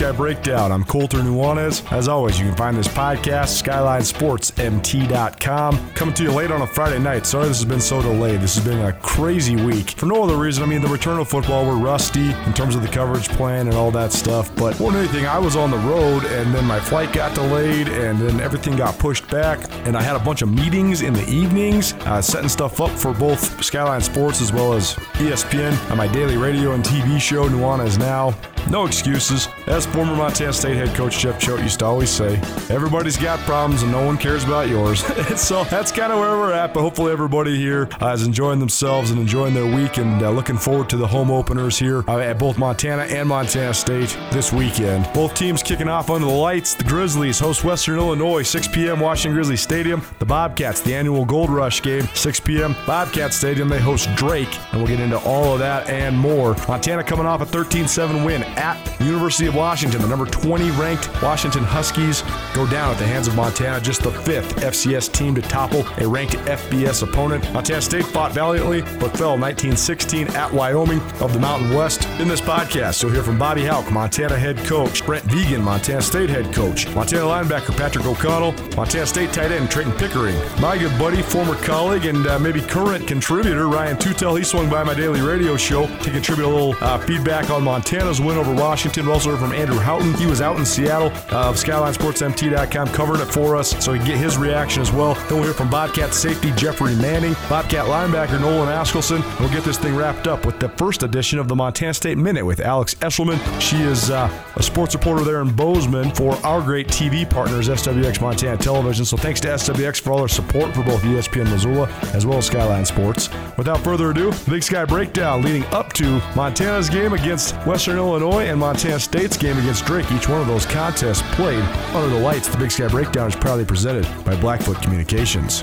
Sky Breakdown. I'm Colter Nuanez. As always, you can find this podcast, SkylineSportsMT.com. Coming to you late on a Friday night. Sorry this has been so delayed. This has been a crazy week. For no other reason, I mean, the return of football, we're rusty in terms of the coverage plan and all that stuff. But more than anything, I was on the road and then my flight got delayed and then everything got pushed back. And I had a bunch of meetings in the evenings, uh, setting stuff up for both Skyline Sports as well as ESPN on my daily radio and TV show, Nuanez Now. No excuses. As former Montana State head coach Jeff Choate used to always say, everybody's got problems and no one cares about yours. so that's kind of where we're at, but hopefully everybody here uh, is enjoying themselves and enjoying their week and uh, looking forward to the home openers here uh, at both Montana and Montana State this weekend. Both teams kicking off under the lights. The Grizzlies host Western Illinois, 6 p.m. Washington Grizzly Stadium. The Bobcats, the annual Gold Rush game, 6 p.m. Bobcat Stadium. They host Drake, and we'll get into all of that and more. Montana coming off a 13 7 win at University of Washington. The number 20 ranked Washington Huskies go down at the hands of Montana, just the fifth FCS team to topple a ranked FBS opponent. Montana State fought valiantly, but fell 1916 at Wyoming of the Mountain West. In this podcast, you'll hear from Bobby Hauck, Montana head coach, Brent Vigen, Montana State head coach, Montana linebacker Patrick O'Connell, Montana State tight end Treyton Pickering, my good buddy, former colleague, and uh, maybe current contributor Ryan Tootell. He swung by my daily radio show to contribute a little uh, feedback on Montana's win over Washington. Also from Andrew Houghton. He was out in Seattle uh, of SkylineSportsMT.com covering it for us, so can get his reaction as well. Then we'll hear from Bobcat safety Jeffrey Manning, Bobcat linebacker Nolan Askelson. We'll get this thing wrapped up with the first edition of the Montana State Minute with Alex Eschelman. She is uh, a sports reporter there in Bozeman for our great TV partners, SWX Montana Television. So thanks to SWX for all their support for both ESPN Missoula as well as Skyline Sports. Without further ado, Big Sky Breakdown leading up to Montana's game against Western Illinois and Montana State's game against Drake. Each one of those contests played under the lights. The Big Sky Breakdown is proudly presented by Blackfoot Communications.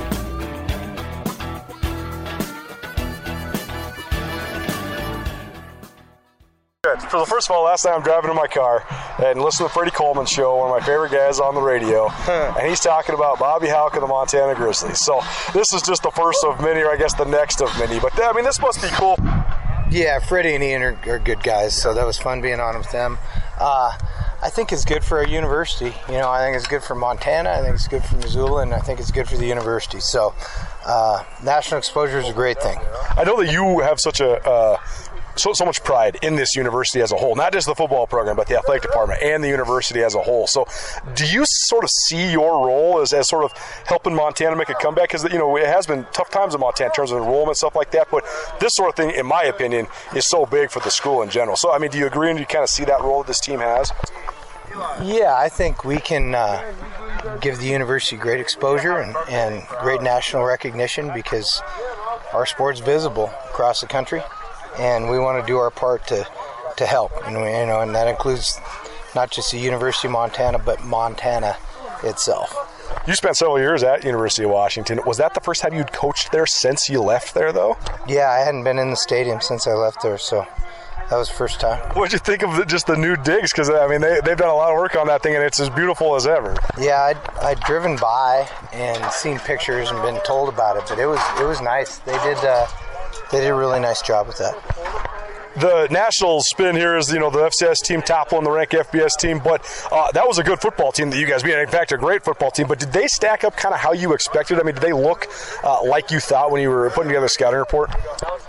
Good. For the first of all, last night I'm driving in my car and listening to Freddie Coleman's show, one of my favorite guys on the radio, and he's talking about Bobby Hauck and the Montana Grizzlies. So this is just the first of many, or I guess the next of many. But I mean, this must be cool. Yeah, Freddie and Ian are, are good guys, so that was fun being on with them. Uh, I think it's good for our university. You know, I think it's good for Montana. I think it's good for Missoula, and I think it's good for the university. So, uh, national exposure is a great thing. I know that you have such a uh, so, so much pride in this university as a whole, not just the football program, but the athletic department and the university as a whole. So, do you sort of see your role as, as sort of helping Montana make a comeback? Because, you know, it has been tough times in Montana in terms of enrollment, stuff like that. But this sort of thing, in my opinion, is so big for the school in general. So, I mean, do you agree and do you kind of see that role that this team has? Yeah, I think we can uh, give the university great exposure and, and great national recognition because our sport's visible across the country and we want to do our part to to help, and we, you know, and that includes not just the University of Montana, but Montana itself. You spent several years at University of Washington. Was that the first time you'd coached there since you left there, though? Yeah, I hadn't been in the stadium since I left there, so that was the first time. What'd you think of the, just the new digs? Because I mean, they, they've done a lot of work on that thing, and it's as beautiful as ever. Yeah, I'd, I'd driven by and seen pictures and been told about it, but it was it was nice. They did uh, they did a really nice job with that the national spin here is you know the FCS team toppling the rank FBS team, but uh, that was a good football team that you guys beat. In fact, a great football team. But did they stack up kind of how you expected? I mean, did they look uh, like you thought when you were putting together the scouting report?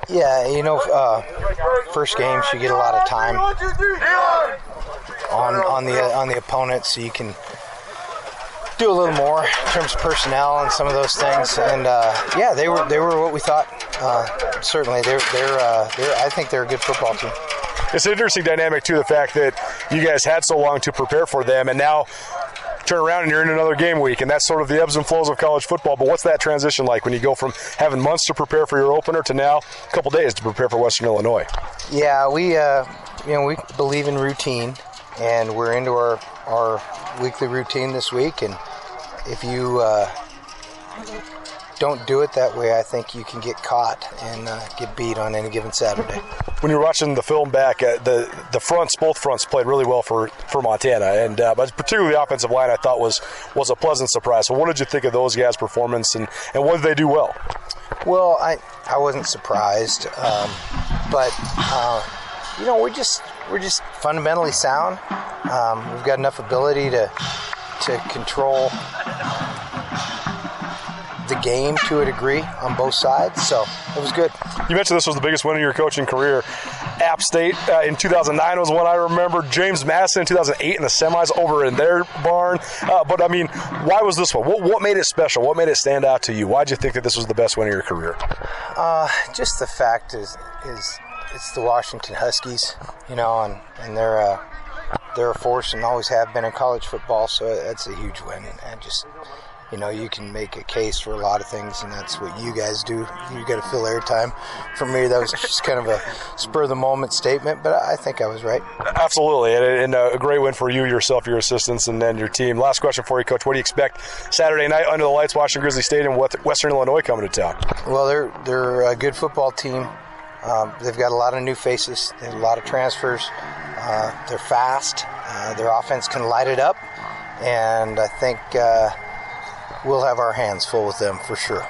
Yeah, you know, uh, first games you get a lot of time on on the on the opponent, so you can do a little more in terms of personnel and some of those things. And uh, yeah, they were they were what we thought. Uh, certainly, they're they're, uh, they're I think they're a good football team. It's an interesting dynamic too. The fact that you guys had so long to prepare for them, and now turn around and you're in another game week, and that's sort of the ebbs and flows of college football. But what's that transition like when you go from having months to prepare for your opener to now a couple days to prepare for Western Illinois? Yeah, we uh, you know we believe in routine, and we're into our our weekly routine this week, and if you uh, don't do it that way, I think you can get caught and uh, get beat on any given Saturday. When you're watching the film back, uh, the the fronts, both fronts, played really well for, for Montana, and uh, but particularly the offensive line, I thought was was a pleasant surprise. So, what did you think of those guys' performance, and, and what did they do well? Well, I I wasn't surprised, um, but uh, you know we just we're just fundamentally sound. Um, we've got enough ability to to control the game to a degree on both sides. So it was good. You mentioned this was the biggest win of your coaching career. App State uh, in 2009 was one I remember. James Madison in 2008 in the semis over in their barn. Uh, but I mean, why was this one? What, what, made it special? What made it stand out to you? Why did you think that this was the best win of your career? Uh, just the fact is, is it's the Washington Huskies, you know, and, and they're uh, they're a force and always have been in college football. So that's a huge win, and just you know, you can make a case for a lot of things, and that's what you guys do. You got to fill airtime. For me, that was just kind of a spur of the moment statement, but I think I was right. Absolutely, and, a great win for you, yourself, your assistants, and then your team. Last question for you, Coach. What do you expect Saturday night under the lights, Washington Grizzly Stadium, Western Illinois coming to town? Well, they're they're a good football team. Um, they've got a lot of new faces. A lot of transfers. Uh, they're fast. Uh, their offense can light it up, and I think. Uh, we'll have our hands full with them for sure.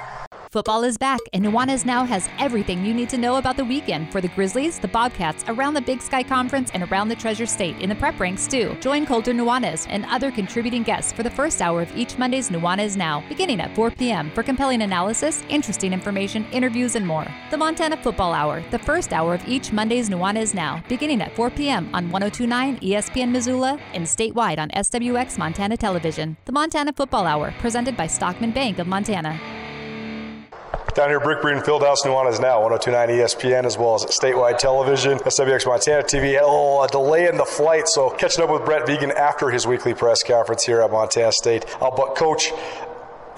Football is back, and Nuanez Now has everything you need to know about the weekend for the Grizzlies, the Bobcats, around the Big Sky Conference, and around the Treasure State in the prep ranks, too. Join Colter Nuanez and other contributing guests for the first hour of each Monday's Nuanez Now, beginning at 4 p.m. for compelling analysis, interesting information, interviews, and more. The Montana Football Hour, the first hour of each Monday's Nuanez Now, beginning at 4 p.m. on 1029 ESPN Missoula and statewide on SWX Montana Television. The Montana Football Hour, presented by Stockman Bank of Montana. Down here, Brick Breeden Fieldhouse, Nuanez now, 1029 ESPN, as well as statewide television, SWX Montana TV. Had a little uh, delay in the flight, so catching up with Brent Vigen after his weekly press conference here at Montana State. Uh, but, Coach,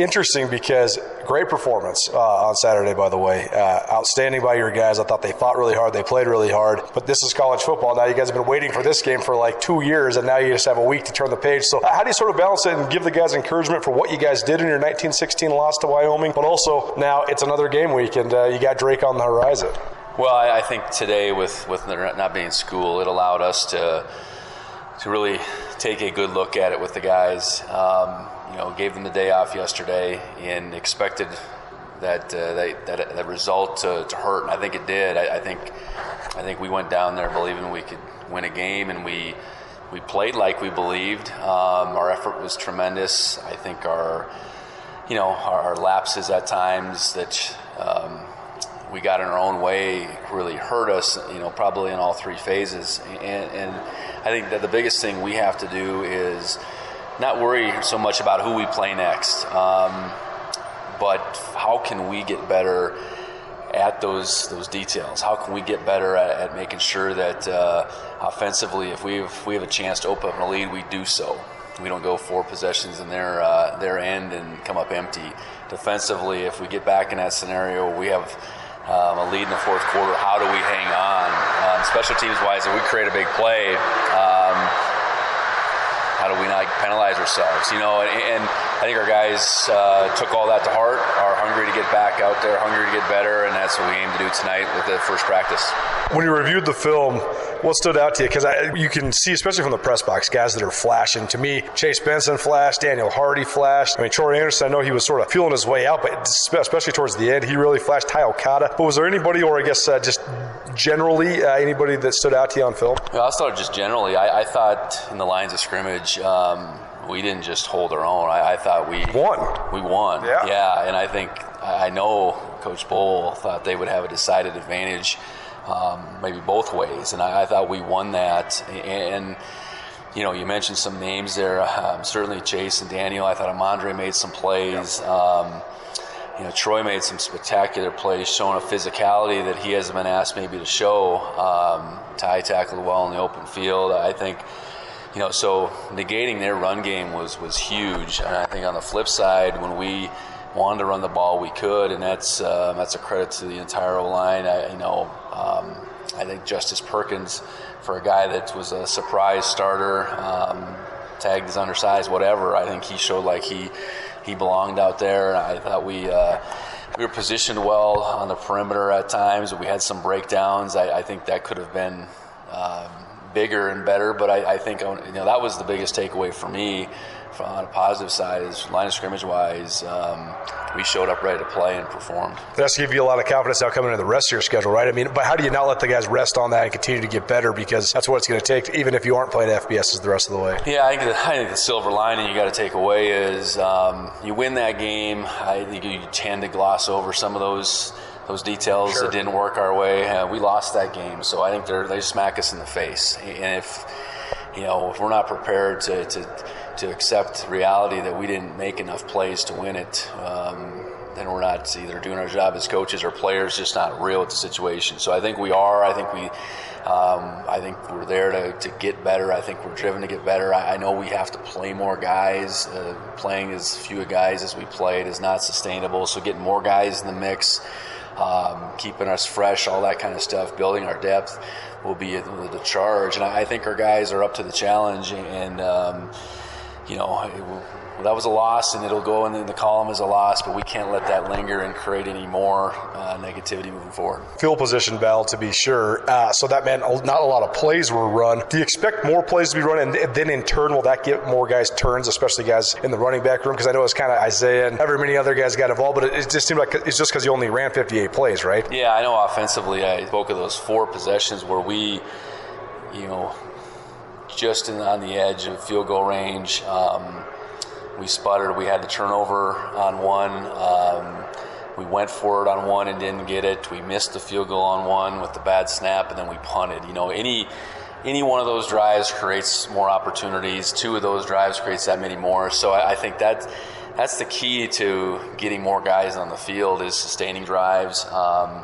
interesting because great performance uh, on Saturday, by the way. Uh, outstanding by your guys. I thought they fought really hard. They played really hard. But this is college football. Now you guys have been waiting for this game for like two years, and now you just have a week to turn the page. So how do you sort of balance it and give the guys encouragement for what you guys did in your 1916 loss to Wyoming? But also now it's another game week, and uh, you got Drake on the horizon. Well, I think today with with not being school, it allowed us to to really take a good look at it with the guys. Um, you know, gave them the day off yesterday and expected that uh, that, that, result to, to, hurt, and I think it did. I, I, think I think we went down there believing we could win a game, and we we played like we believed. Um, our effort was tremendous. I think our you know our lapses at times that. Um, we got in our own way really hurt us, you know, probably in all three phases. And, and I think that the biggest thing we have to do is not worry so much about who we play next, um, but how can we get better at those those details? How can we get better at, at making sure that uh, offensively, if we if we have a chance to open up a lead, we do so. We don't go four possessions in their uh, their end and come up empty. Defensively, if we get back in that scenario, we have um, a lead in the fourth quarter. How do we hang on? Um, special teams wise, if we create a big play. How do we not penalize ourselves? You know, and, and I think our guys uh, took all that to heart, are hungry to get back out there, hungry to get better, and that's what we aim to do tonight with the first practice. When you reviewed the film, what stood out to you? Because you can see, especially from the press box, guys that are flashing. To me, Chase Benson flashed, Daniel Hardy flashed. I mean, Troy Anderson, I know he was sort of feeling his way out, but especially towards the end, he really flashed. Ty Okada. But was there anybody, or I guess uh, just generally, uh, anybody that stood out to you on film? Well, I'll start just generally. I, I thought in the lines of scrimmage, um, we didn't just hold our own. I, I, thought we won. We won. Yeah. Yeah, and I think I know Coach Bohl thought they would have a decided advantage, um, maybe both ways, and I, I, thought we won that. And you know, you mentioned some names there. Um, certainly Chase and Daniel. I thought Amandre made some plays. Um, you know, Troy made some spectacular plays, showing a physicality that he hasn't been asked maybe to show. Um, Ty tackled well in the open field. I think you know, so negating their run game was was huge. And I think on the flip side, when we wanted to run the ball, we could, and that's uh, that's a credit to the entire O line. I, you know, um, I think Justice Perkins, for a guy that was a surprise starter, um, tagged as undersized, whatever. I think he showed like he he belonged out there. I thought we. Uh, we were positioned well on the perimeter at times. We had some breakdowns. I, I think that could have been um, bigger and better. But I, I think you know that was the biggest takeaway for me on a positive side is line of scrimmage wise, um, we showed up ready to play and performed. That's give you a lot of confidence now coming into the rest of your schedule, right? I mean, but how do you not let the guys rest on that and continue to get better because that's what it's going to take, even if you aren't playing FBS the rest of the way? Yeah, I think the, I think the silver lining you got to take away is um, you win that game. I think you tend to gloss over some of those those details sure. that didn't work our way. Uh, we lost that game, so I think they they smack us in the face. And if you know if we're not prepared to, to to accept reality that we didn't make enough plays to win it, um, then we're not either doing our job as coaches or players just not real with the situation. So I think we are. I think we. Um, I think we're there to, to get better. I think we're driven to get better. I, I know we have to play more guys. Uh, playing as few guys as we played is not sustainable. So getting more guys in the mix, um, keeping us fresh, all that kind of stuff, building our depth will be the charge. And I, think our guys are up to the challenge. And um, you know, that was a loss and it'll go in the column as a loss, but we can't let that linger and create any more uh, negativity moving forward. Field position battle, to be sure. Uh, so that meant not a lot of plays were run. Do you expect more plays to be run, and then in turn, will that get more guys turns, especially guys in the running back room? Because I know it's kind of Isaiah and every many other guys got involved, but it, just seemed like it's just because you only ran 58 plays, right? Yeah, I know offensively, I spoke of those four possessions where we, you know, just in, on the edge of field goal range. Um, we sputtered. We had the turnover on one. Um, we went for it on one and didn't get it. We missed the field goal on one with the bad snap, and then we punted. You know, any any one of those drives creates more opportunities. Two of those drives creates that many more. So I, I think that that's the key to getting more guys on the field is sustaining drives. Um,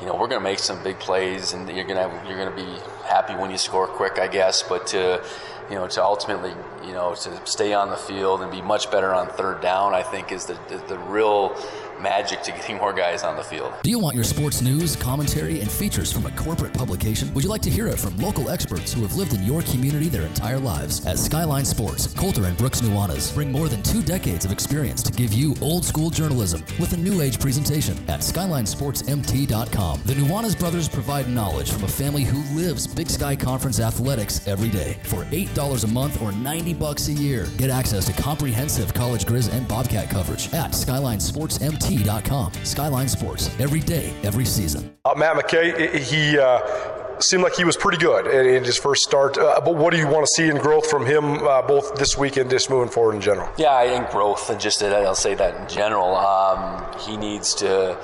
you know, we're going to make some big plays, and you're going to you're going to be happy when you score quick, I guess. But to you know, to ultimately, you know, to stay on the field and be much better on third down, I think is the the, the real magic to getting more guys on the field. Do you want your sports news, commentary, and features from a corporate publication? Would you like to hear it from local experts who have lived in your community their entire lives? At Skyline Sports, Colter and Brooks Nuanez bring more than two decades of experience to give you old school journalism with a new age presentation at SkylineSportsMT.com. The Nuanez brothers provide knowledge from a family who lives Big Sky Conference athletics every day. For $8 a month or 90 bucks a year, get access to comprehensive college Grizz and Bobcat coverage at SkylineSportsMT.com SkylineSportsMT.com. Skyline Sports, every day, every season. Uh, Matt McKay, he uh, seemed like he was pretty good in his first start. Uh, but what do you want to see in growth from him uh, both this week and just moving forward in general? Yeah, I think growth, and just I'll say that in general. Um, he needs to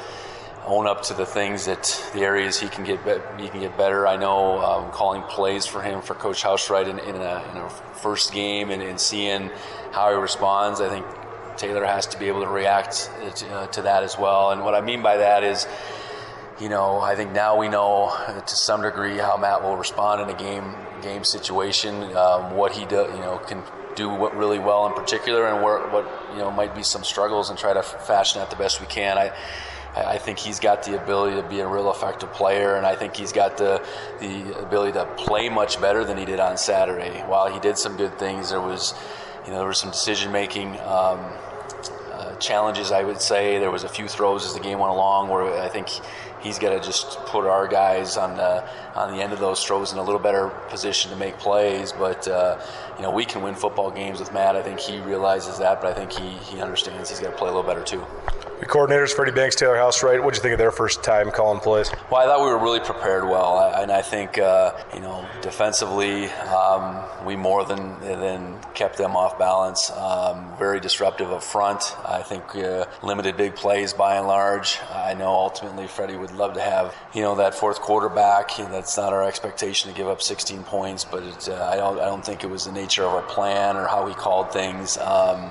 own up to the things that the areas he can get be- he can get better. I know um, calling plays for him for Coach Housewright in, in, a, in a first game and, and, seeing how he responds. I think Taylor has to be able to react to, uh, to that as well. And what I mean by that is, you know, I think now we know to some degree how Matt will respond in a game game situation, um, what he do, you know can do what really well in particular, and where, what you know might be some struggles, and try to fashion that the best we can. I. I think he's got the ability to be a real effective player, and I think he's got the the ability to play much better than he did on Saturday. While he did some good things, there was, you know, there was some decision making. Um, challenges, I would say. There was a few throws as the game went along where I think he's got to just put our guys on the on the end of those throws in a little better position to make plays. But uh, you know, we can win football games with Matt. I think he realizes that, but I think he he understands he's got to play a little better too. Coordinators, Freddie Banks, Taylor Housewright, what did you think of their first time calling plays? Well, I thought we were really prepared well, and I think uh, you know defensively um, we more than than kept them off balance. Um, very disruptive up front. I think uh, limited big plays by and large. I know ultimately Freddie would love to have you know that fourth quarterback. That's not our expectation to give up 16 points, but it, uh, I don't I don't think it was the nature of our plan or how we called things. Um,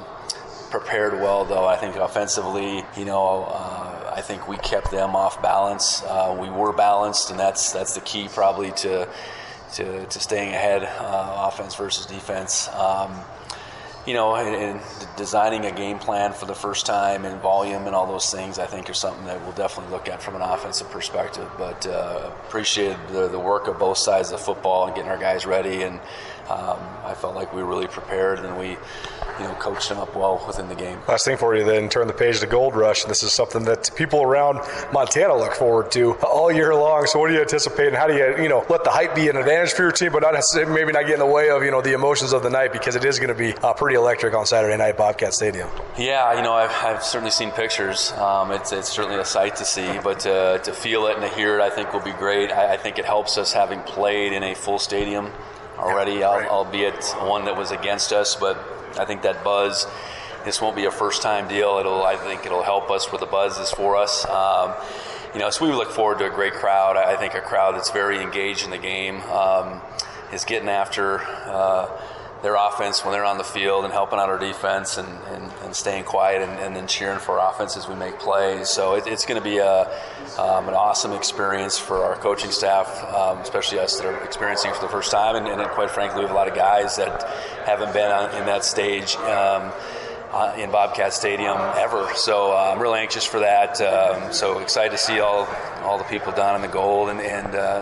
prepared well, though. I think offensively, you know, uh, I think we kept them off balance. Uh, we were balanced, and that's that's the key probably to to, to staying ahead, uh, offense versus defense. Um, you know, and, designing a game plan for the first time and volume and all those things, I think, are something that we'll definitely look at from an offensive perspective. But uh, appreciate the, the work of both sides of football and getting our guys ready and um, I felt like we were really prepared and we you know, coached them up well within the game. Last thing for you then, turn the page to Gold Rush, this is something that people around Montana look forward to all year long. So what do you anticipate, and how do you, you know, let the hype be an advantage for your team, but not maybe not get in the way of, you know, the emotions of the night because it is going to be uh, pretty electric on Saturday night, Bobcat Stadium. Yeah, you know, I've, I've certainly seen pictures. Um, it's, it's certainly a sight to see, but to, to feel it and to hear it, I think will be great. I, I think it helps us having played in a full stadium already, yeah, right. albeit one that was against us, but I think that buzz. This won't be a first-time deal. It'll, I think, it'll help us where the buzz is for us. Um, you know, so we look forward to a great crowd. I think a crowd that's very engaged in the game um, is getting after. Uh, their offense when they're on the field and helping out our defense and, and, and staying quiet and, and, then cheering for our offense as we make plays. So it, it's going to be a, um, an awesome experience for our coaching staff, um, especially us that are experiencing for the first time. And, and, quite frankly, we have a lot of guys that haven't been on, in that stage. Um, uh, in Bobcat Stadium ever, so uh, I'm really anxious for that. Um, so excited to see all all the people down in the gold and, and uh,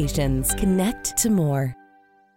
Connect to more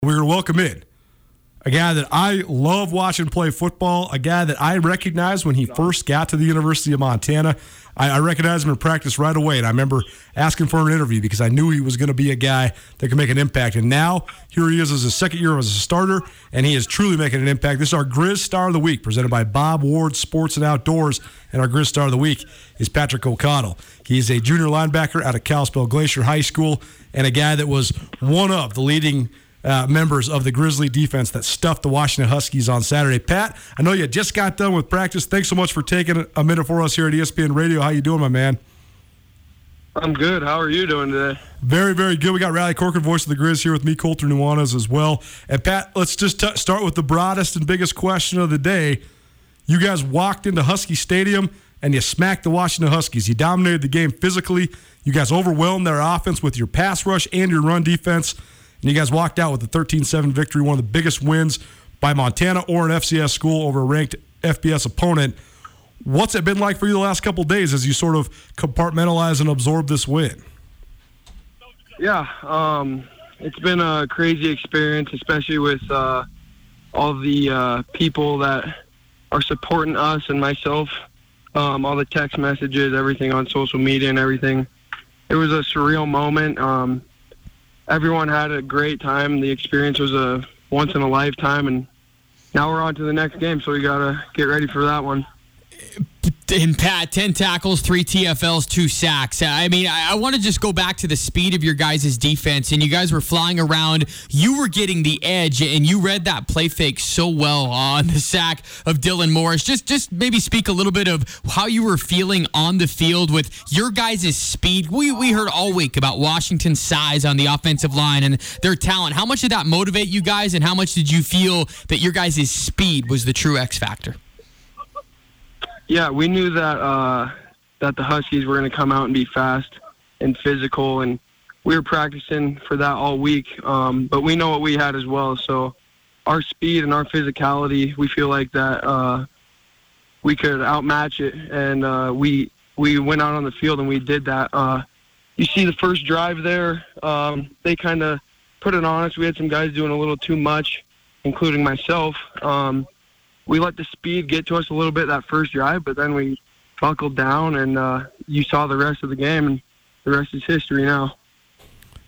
We're going to welcome in a guy that I love watching play football, a guy that I recognized when he first got to the University of Montana. I, I recognized him in practice right away, and I remember asking for an interview because I knew he was going to be a guy that could make an impact. And now here he is as a second year as a starter, and he is truly making an impact. This is our Grizz Star of the Week, presented by Bob Ward Sports and Outdoors. And our Grizz Star of the Week is Patrick O'Connell. He's a junior linebacker out of Kalispell Glacier High School, and a guy that was one of the leading – uh, members of the Grizzly defense that stuffed the Washington Huskies on Saturday. Pat, I know you just got done with practice. Thanks so much for taking a minute for us here at ESPN Radio. How you doing, my man? I'm good. How are you doing today? Very, very good. We got Riley Corcoran, voice of the Grizz, here with me, Colter Nuanez, as well. And Pat, let's just t- start with the broadest and biggest question of the day. You guys walked into Husky Stadium and you smacked the Washington Huskies. You dominated the game physically. You guys overwhelmed their offense with your pass rush and your run defense. And you guys walked out with a 13 7 victory, one of the biggest wins by Montana or an FCS school over a ranked FBS opponent. What's it been like for you the last couple days as you sort of compartmentalize and absorb this win? Yeah, um, it's been a crazy experience, especially with uh, all the uh, people that are supporting us and myself. Um, all the text messages, everything on social media, and everything. It was a surreal moment. Um, everyone had a great time. The experience was a once in a lifetime, and now we're on to the next game. So we gotta get ready for that one and Pat, 10 tackles, three TFLs, two sacks. I mean, I, I want to just go back to the speed of your guys' defense. And you guys were flying around. You were getting the edge, and you read that play fake so well on the sack of Dylan Morris. Just, just maybe speak a little bit of how you were feeling on the field with your guys' speed. We, we heard all week about Washington's size on the offensive line and their talent. How much did that motivate you guys, and how much did you feel that your guys' speed was the true X factor? Yeah, we knew that uh, that the Huskies were going to come out and be fast and physical, and we were practicing for that all week. Um, but we know what we had as well. So our speed and our physicality, we feel like that uh, we could outmatch it, and uh, we we went out on the field and we did that. Uh, you see the first drive there, um, they kind of put it on us. We had some guys doing a little too much, including myself. Um, we let the speed get to us a little bit that first drive, but then we buckled down, and uh, you saw the rest of the game, and the rest is history now.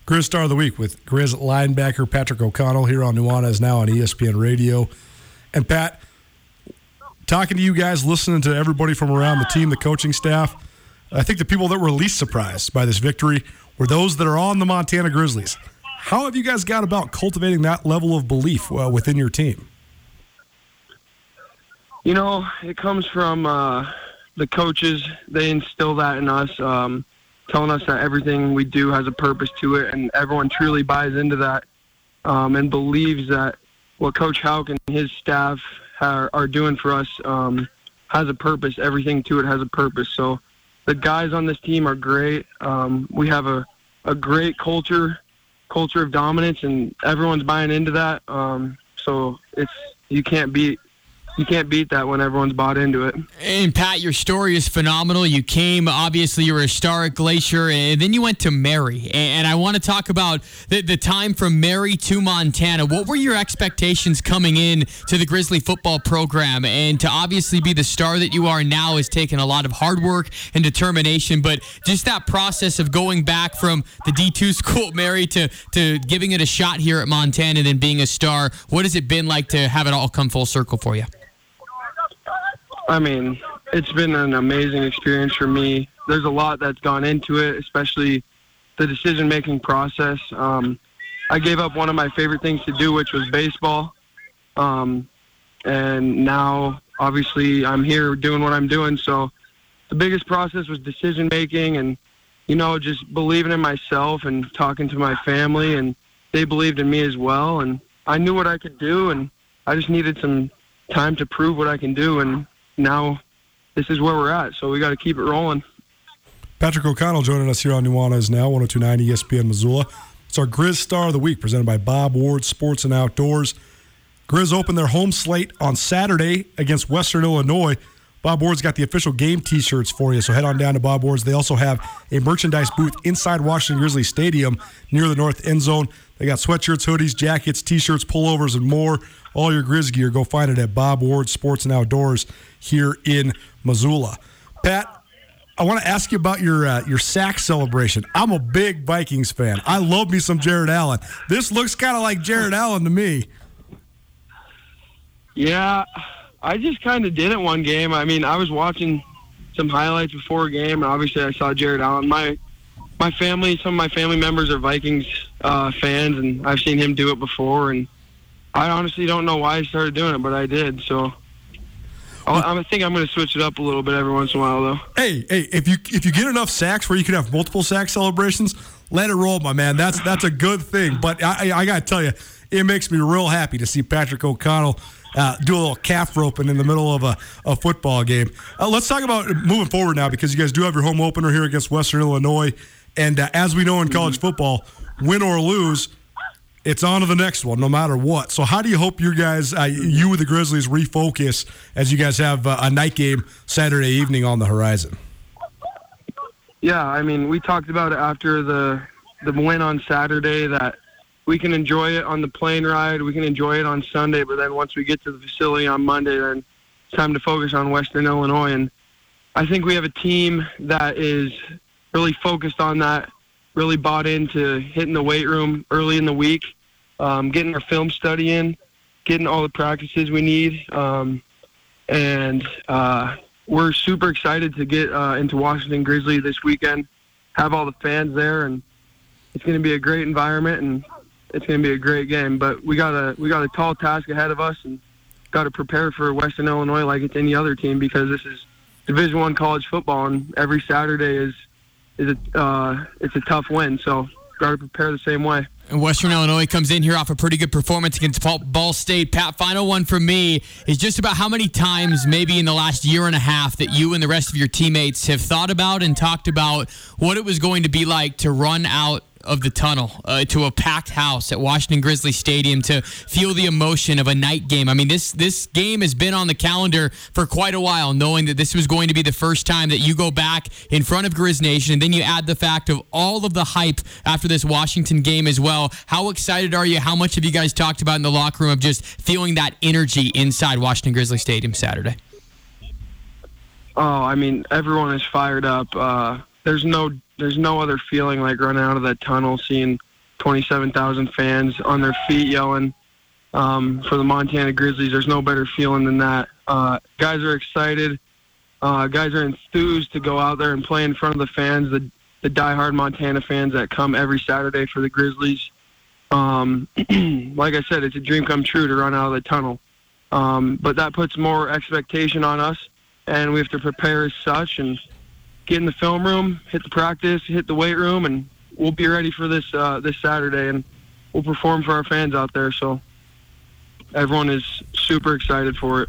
Grizz Star of the Week with Grizz linebacker Patrick O'Connell here on Nuanez now on ESPN Radio. And Pat, talking to you guys, listening to everybody from around the team, the coaching staff, I think the people that were least surprised by this victory were those that are on the Montana Grizzlies. How have you guys got about cultivating that level of belief uh, within your team? You know, it comes from uh, the coaches. They instill that in us, um, telling us that everything we do has a purpose to it, and everyone truly buys into that um, and believes that what Coach Hauck and his staff are, are doing for us um, has a purpose. Everything to it has a purpose. So the guys on this team are great. Um, we have a, a great culture, culture of dominance, and everyone's buying into that. Um, so it's you can't beat you can't beat that when everyone's bought into it. And Pat, your story is phenomenal. You came, obviously, you were a star at Glacier, and then you went to Mary. And I want to talk about the, the time from Mary to Montana. What were your expectations coming in to the Grizzly football program? And to obviously be the star that you are now has taken a lot of hard work and determination. But just that process of going back from the D2 school Mary to, to giving it a shot here at Montana and then being a star, what has it been like to have it all come full circle for you? I mean, it's been an amazing experience for me. There's a lot that's gone into it, especially the decision making process. Um, I gave up one of my favorite things to do, which was baseball. Um, and now, obviously, I'm here doing what I'm doing. So the biggest process was decision making and, you know, just believing in myself and talking to my family. And they believed in me as well. And I knew what I could do. And I just needed some time to prove what I can do. And now this is where we're at. So we got to keep it rolling. Patrick O'Connell joining us here on Nuanez now, 1029 ESPN Missoula. It's our Grizz Star of the Week presented by Bob Ward Sports and Outdoors. Grizz open their home slate on Saturday against Western Illinois. Bob Ward's got the official game T-shirts for you, so head on down to Bob Ward's. They also have a merchandise booth inside Washington Grizzly Stadium near the north end zone. They got sweatshirts, hoodies, jackets, T-shirts, pullovers, and more. All your Grizz gear, go find it at Bob Ward Sports and Outdoors here in Missoula. Pat, I want to ask you about your uh, your sack celebration. I'm a big Vikings fan. I love me some Jared Allen. This looks kind of like Jared Allen to me. Yeah, I just kind of did it one game. I mean, I was watching some highlights before a game, and obviously I saw Jared Allen. My my family, some of my family members are Vikings uh, fans, and I've seen him do it before. And I honestly don't know why I started doing it, but I did. So I'll, I think I'm going to switch it up a little bit every once in a while, though. Hey, hey, if you if you get enough sacks where you can have multiple sack celebrations, let it roll, my man. That's that's a good thing. But I, I got to tell you, it makes me real happy to see Patrick O'Connell uh, do a little calf roping in the middle of a, a football game. Uh, let's talk about moving forward now because you guys do have your home opener here against Western Illinois. And uh, as we know in college football, win or lose, it's on to the next one, no matter what. So, how do you hope your guys, uh, you with the Grizzlies, refocus as you guys have uh, a night game Saturday evening on the horizon? Yeah, I mean, we talked about it after the the win on Saturday that we can enjoy it on the plane ride, we can enjoy it on Sunday, but then once we get to the facility on Monday, then it's time to focus on Western Illinois. And I think we have a team that is really focused on that really bought into hitting the weight room early in the week, um, getting our film study in, getting all the practices we need, um, and uh, we're super excited to get uh, into Washington Grizzly this weekend. Have all the fans there, and it's going to be a great environment, and it's going to be a great game. But we got a we got a tall task ahead of us, and got to prepare for Western Illinois like it's any other team because this is Division One college football, and every Saturday is is a uh, it's a tough win. So got to prepare the same way. And Western Illinois comes in here off a pretty good performance against Ball State. Pat, final one for me is just about how many times, maybe in the last year and a half, that you and the rest of your teammates have thought about and talked about what it was going to be like to run out of the tunnel uh, to a packed house at Washington Grizzly Stadium to feel the emotion of a night game. I mean, this this game has been on the calendar for quite a while, knowing that this was going to be the first time that you go back in front of Grizz Nation, and then you add the fact of all of the hype after this Washington game as well. How excited are you? How much have you guys talked about in the locker room of just feeling that energy inside Washington Grizzly Stadium Saturday? Oh, I mean, everyone is fired up. Uh, there's no there's no other feeling like running out of that tunnel, seeing 27,000 fans on their feet yelling um, for the Montana Grizzlies. There's no better feeling than that. Uh, guys are excited. Uh, guys are enthused to go out there and play in front of the fans, the, the diehard Montana fans that come every Saturday for the Grizzlies. Um, like I said, it's a dream come true to run out of the tunnel. Um, but that puts more expectation on us, and we have to prepare as such and get in the film room, hit the practice, hit the weight room, and we'll be ready for this uh, this Saturday, and we'll perform for our fans out there. So everyone is super excited for it.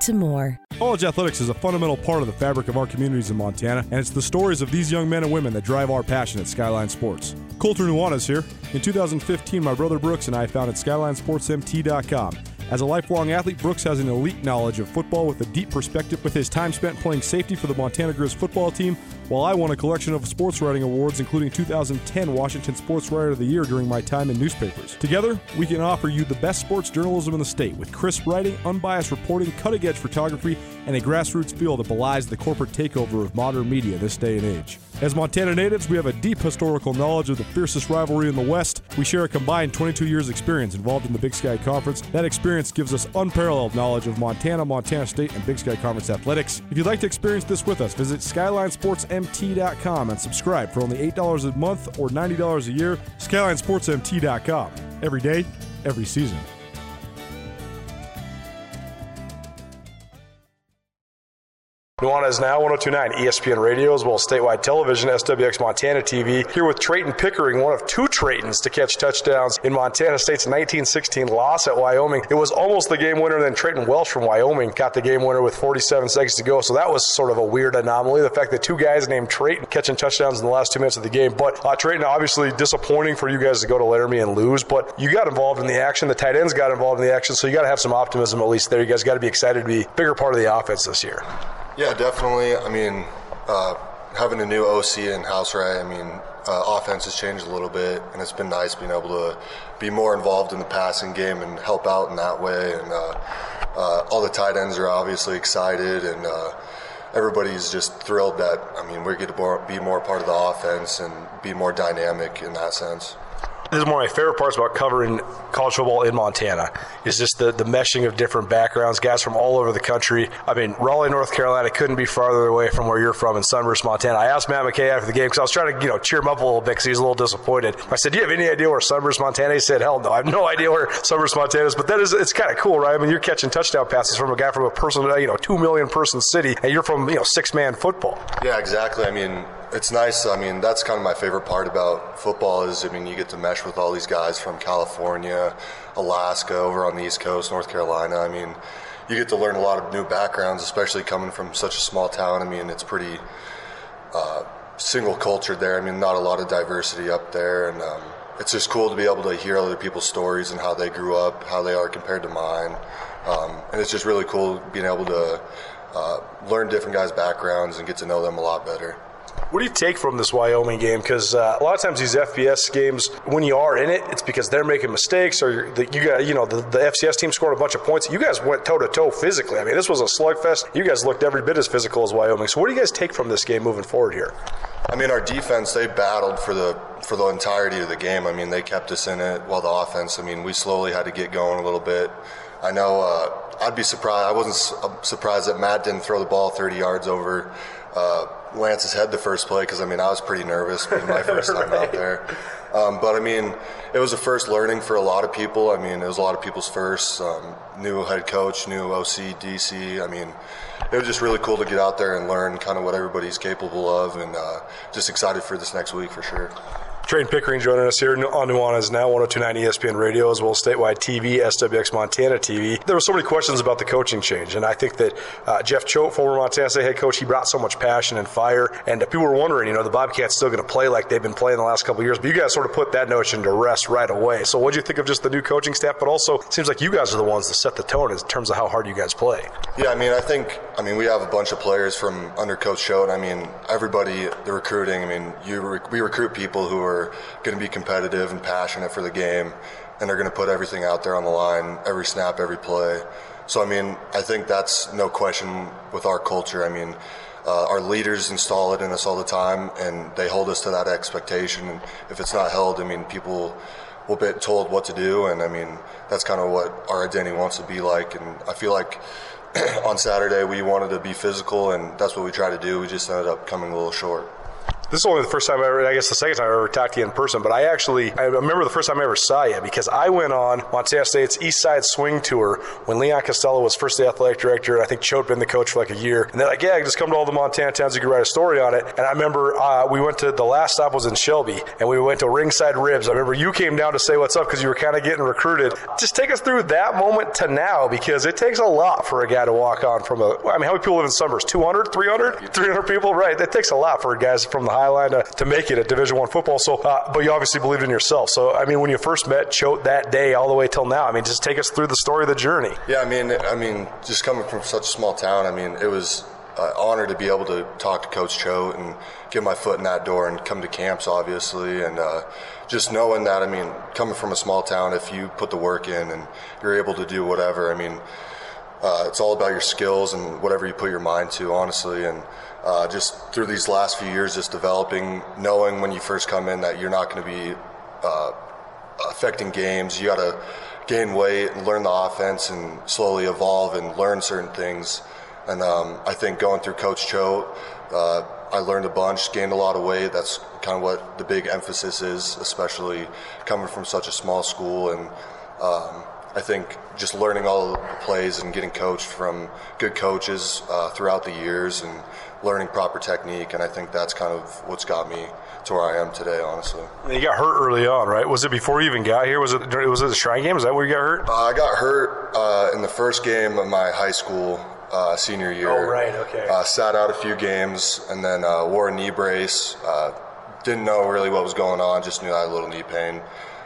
to more. College athletics is a fundamental part of the fabric of our communities in Montana, and it's the stories of these young men and women that drive our passion at Skyline Sports. Colter Nuanez here. In 2015, my brother Brooks and I founded SkylineSportsMT.com. As a lifelong athlete, Brooks has an elite knowledge of football with a deep perspective with his time spent playing safety for the Montana Grizz football team, while I won a collection of sports writing awards, including 2010 Washington Sports Writer of the Year during my time in newspapers. Together, we can offer you the best sports journalism in the state with crisp writing, unbiased reporting, cutting edge photography, and a grassroots feel that belies the corporate takeover of modern media this day and age. As Montana natives, we have a deep historical knowledge of the fiercest rivalry in the West. We share a combined 22 years' experience involved in the Big Sky Conference. That experience gives us unparalleled knowledge of Montana, Montana State, and Big Sky Conference athletics. If you'd like to experience this with us, visit SkylineSportsMT.com and subscribe for only $8 a month or $90 a year. SkylineSportsMT.com. Every day, every season. Nuanez Now 1029 ESPN Radio as well as statewide television, SWX Montana TV. Here with Treyton Pickering, one of two Treytons to catch touchdowns in Montana State's 1916 loss at Wyoming. It was almost the game winner, then Treyton Welch from Wyoming got the game winner with 47 seconds to go. So that was sort of a weird anomaly. The fact that two guys named Treyton catching touchdowns in the last two minutes of the game. But uh, Treyton, obviously disappointing for you guys to go to Laramie and lose, but you got involved in the action. The tight ends got involved in the action, so you got to have some optimism at least there. You guys got to be excited to be a bigger part of the offense this year. Yeah, definitely. I mean, uh, having a new OC in house, right? I mean, uh, offense has changed a little bit, and it's been nice being able to be more involved in the passing game and help out in that way. And uh, uh all the tight ends are obviously excited, and uh, everybody's just thrilled that I mean we get to be more part of the offense and be more dynamic in that sense this is one of my favorite parts about covering college football in Montana is just the, the meshing of different backgrounds, guys from all over the country. I mean, Raleigh, North Carolina couldn't be farther away from where you're from in Sunburst, Montana. I asked Matt McKay after the game because I was trying to, you know, cheer him up a little bit because he was a little disappointed. I said, "Do you have any idea where Sunburst, Montana?" He said, "Hell no, I have no idea where Sunburst, Montana is." But that is, it's kind of cool, right? I mean, you're catching touchdown passes from a guy from a person, you know, two million person city, and you're from, you know, six man football. Yeah, exactly. I mean, it's nice. I mean, that's kind of my favorite part about football is, I mean, you get to mesh with all these guys from California, Alaska, over on the East Coast, North Carolina. I mean, you get to learn a lot of new backgrounds, especially coming from such a small town. I mean, it's pretty uh, single cultured there. I mean, not a lot of diversity up there, and um, it's just cool to be able to hear other people's stories and how they grew up, how they are compared to mine. Um, and it's just really cool being able to uh, learn different guys' backgrounds and get to know them a lot better. What do you take from this Wyoming game? Because uh, a lot of times these FBS games, when you are in it, it's because they're making mistakes, or the, you got you know the, the, FCS team scored a bunch of points. You guys went toe to toe physically. I mean, this was a slugfest. You guys looked every bit as physical as Wyoming. So what do you guys take from this game moving forward here? I mean, our defense they battled for the for the entirety of the game. I mean, they kept us in it. While the offense, I mean, we slowly had to get going a little bit. I know uh, I'd be surprised. I wasn't surprised that Matt didn't throw the ball 30 yards over uh, Lance's head the first play because I mean I was pretty nervous being my first time right. out there. Um, but I mean, it was a first learning for a lot of people. I mean, it was a lot of people's first. Um, new head coach, new OC, DC. I mean, it was just really cool to get out there and learn kind of what everybody's capable of, and uh, just excited for this next week for sure. Trey Pickering joining us here on Nuanez Now, 1029 ESPN Radio, as well as statewide TV, SWX Montana TV. There were so many questions about the coaching change, and I think that uh, Jeff Choate, former Montana State head coach, he brought so much passion and fire, and uh, people were wondering, you know, the Bobcats still going to play like they've been playing the last couple years, but you guys sort of put that notion to rest right away. So, what do you think of just the new coaching staff? But also, it seems like you guys are the ones that set the tone in terms of how hard you guys play. Yeah, I mean, I think, I mean, we have a bunch of players from under Coach Choate. I mean, everybody, the recruiting, I mean, you we recruit people who are going to be competitive and passionate for the game, and they're going to put everything out there on the line, every snap, every play. So, I mean, I think that's no question with our culture. I mean, uh, our leaders install it in us all the time, and they hold us to that expectation. And if it's not held, I mean, people will be told what to do, and I mean, that's kind of what our identity wants to be like. And I feel like on Saturday we wanted to be physical, and that's what we tried to do. We just ended up coming a little short. This is only the first time I ever, I guess the second time I ever talked to you in person, but I actually, I remember the first time I ever saw you because I went on Montana State's East Side Swing Tour when Leon Costello was first the athletic director, and I think Choate been the coach for like a year. And they're like, yeah, just come to all the Montana towns, you can write a story on it. And I remember uh, we went to, the last stop was in Shelby, and we went to Ringside Ribs. I remember you came down to say what's up because you were kind of getting recruited. Just take us through that moment to now because it takes a lot for a guy to walk on from a, I mean, how many people live in Summers? 200, 300? 300 people? Right. That takes a lot for guys from the High Line to, to make it at Division One football. So, uh, but you obviously believed in yourself. So, I mean, when you first met Choate that day, all the way till now, I mean, just take us through the story of the journey. Yeah, I mean, I mean, just coming from such a small town, I mean, it was an honor to be able to talk to Coach Choate and get my foot in that door and come to camps, obviously, and uh, just knowing that, I mean, coming from a small town, if you put the work in and you're able to do whatever, I mean, uh, it's all about your skills and whatever you put your mind to, honestly, and uh, just through these last few years, just developing, knowing when you first come in that you're not going to be uh, affecting games. You got to gain weight and learn the offense and slowly evolve and learn certain things. And um, I think going through Coach Cho, uh, I learned a bunch, gained a lot of weight. That's kind of what the big emphasis is, especially coming from such a small school. And um, I think just learning all the plays and getting coached from good coaches uh, throughout the years and learning proper technique, and I think that's kind of what's got me to where I am today. Honestly, you got hurt early on, right? Was it before you even got here? Was it was it the Shrine game? Is that where you got hurt? Uh, I got hurt uh, in the first game of my high school uh, senior year. Oh, right, okay. Uh, sat out a few games, and then uh, wore a knee brace. Uh, didn't know really what was going on. Just knew I had a little knee pain.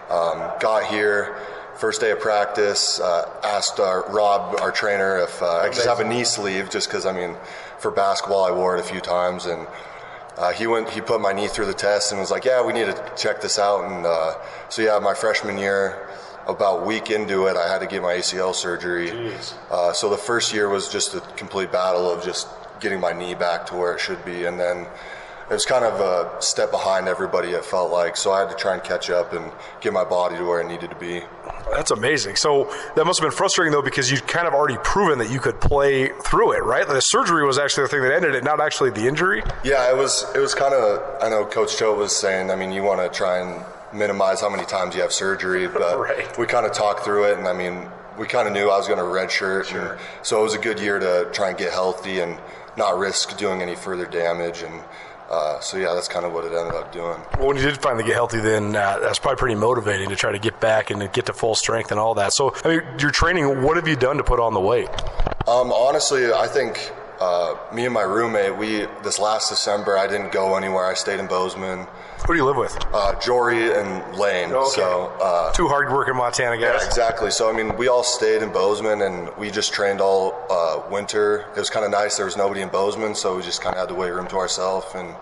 Um, got here first day of practice, uh, asked our, Rob, our trainer, if uh, I could just have a knee sleeve, just because I mean, for basketball, I wore it a few times, and uh, he went. He put my knee through the test and was like, "Yeah, we need to check this out." And uh, so, yeah, my freshman year, about week into it, I had to get my ACL surgery. Uh, so the first year was just a complete battle of just getting my knee back to where it should be, and then it was kind of a step behind everybody. It felt like so I had to try and catch up and get my body to where it needed to be. That's amazing. So that must have been frustrating though, because you'd kind of already proven that you could play through it, right? The surgery was actually the thing that ended it, not actually the injury. Yeah, it was. It was kind of. I know Coach Joe was saying. I mean, you want to try and minimize how many times you have surgery, but right. we kind of talked through it, and I mean, we kind of knew I was going to redshirt, sure. and so it was a good year to try and get healthy and not risk doing any further damage and uh, so yeah, that's kind of what it ended up doing. Well, when you did finally get healthy, then uh, that's probably pretty motivating to try to get back and get to full strength and all that. So, I mean, your training, what have you done to put on the weight? Um, honestly, I think uh, me and my roommate, we this last December, I didn't go anywhere. I stayed in Bozeman. Who do you live with? Uh, Jory and Lane. Okay. So uh, two hardworking Montana guys. Yeah, exactly. So I mean, we all stayed in Bozeman, and we just trained all uh, winter. It was kind of nice. There was nobody in Bozeman, so we just kind of had the weight room to ourselves and.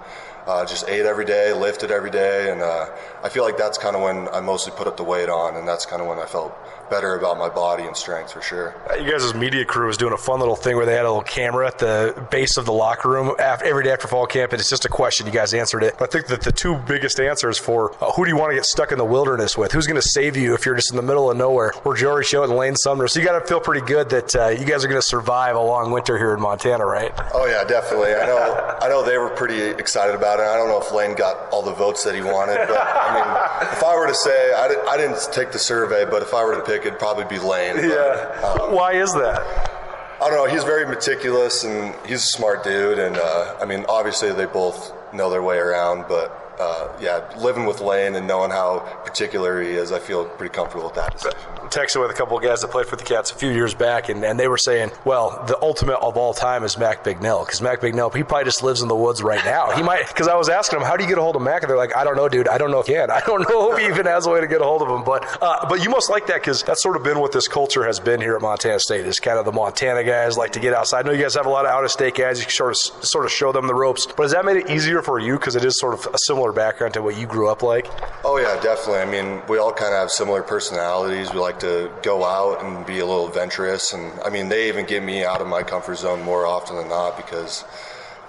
Uh, just ate every day, lifted every day, and uh, I feel like that's kind of when I mostly put up the weight on, and that's kind of when I felt better about my body and strength for sure. Uh, you guys' media crew was doing a fun little thing where they had a little camera at the base of the locker room after, every day after fall camp, and it's just a question. You guys answered it. But I think that the two biggest answers for uh, who do you want to get stuck in the wilderness with? Who's going to save you if you're just in the middle of nowhere? We're Jory Choate and Lane Sumner. So you got to feel pretty good that uh, you guys are going to survive a long winter here in Montana, right? Oh yeah, definitely. I know. I know they were pretty excited about it. I don't know if Lane got all the votes that he wanted, but I mean, if I were to say, I, did, I didn't take the survey, but if I were to pick, it'd probably be Lane. But, yeah. Um, Why is that? I don't know. He's very meticulous and he's a smart dude. And uh, I mean, obviously they both know their way around, but uh, yeah, living with Lane and knowing how particular he is, I feel pretty comfortable with that decision. Texted with a couple of guys that played for the Cats a few years back, and, and they were saying, well, the ultimate of all time is Mac Bignell, because Mac Bignell, he probably just lives in the woods right now. He might, because I was asking him, how do you get a hold of Mac? And they're like, I don't know, dude. I don't know if he can. I don't know if he even has a way to get a hold of him. But uh, but you must like that because that's sort of been what this culture has been here at Montana State. Is kind of the Montana guys like to get outside. I know you guys have a lot of out of state guys. You sort of sort of show them the ropes. But has that made it easier for you because it is sort of a similar background to what you grew up like? Oh yeah, definitely. I mean, we all kind of have similar personalities. We like to go out and be a little adventurous, and I mean, they even get me out of my comfort zone more often than not because.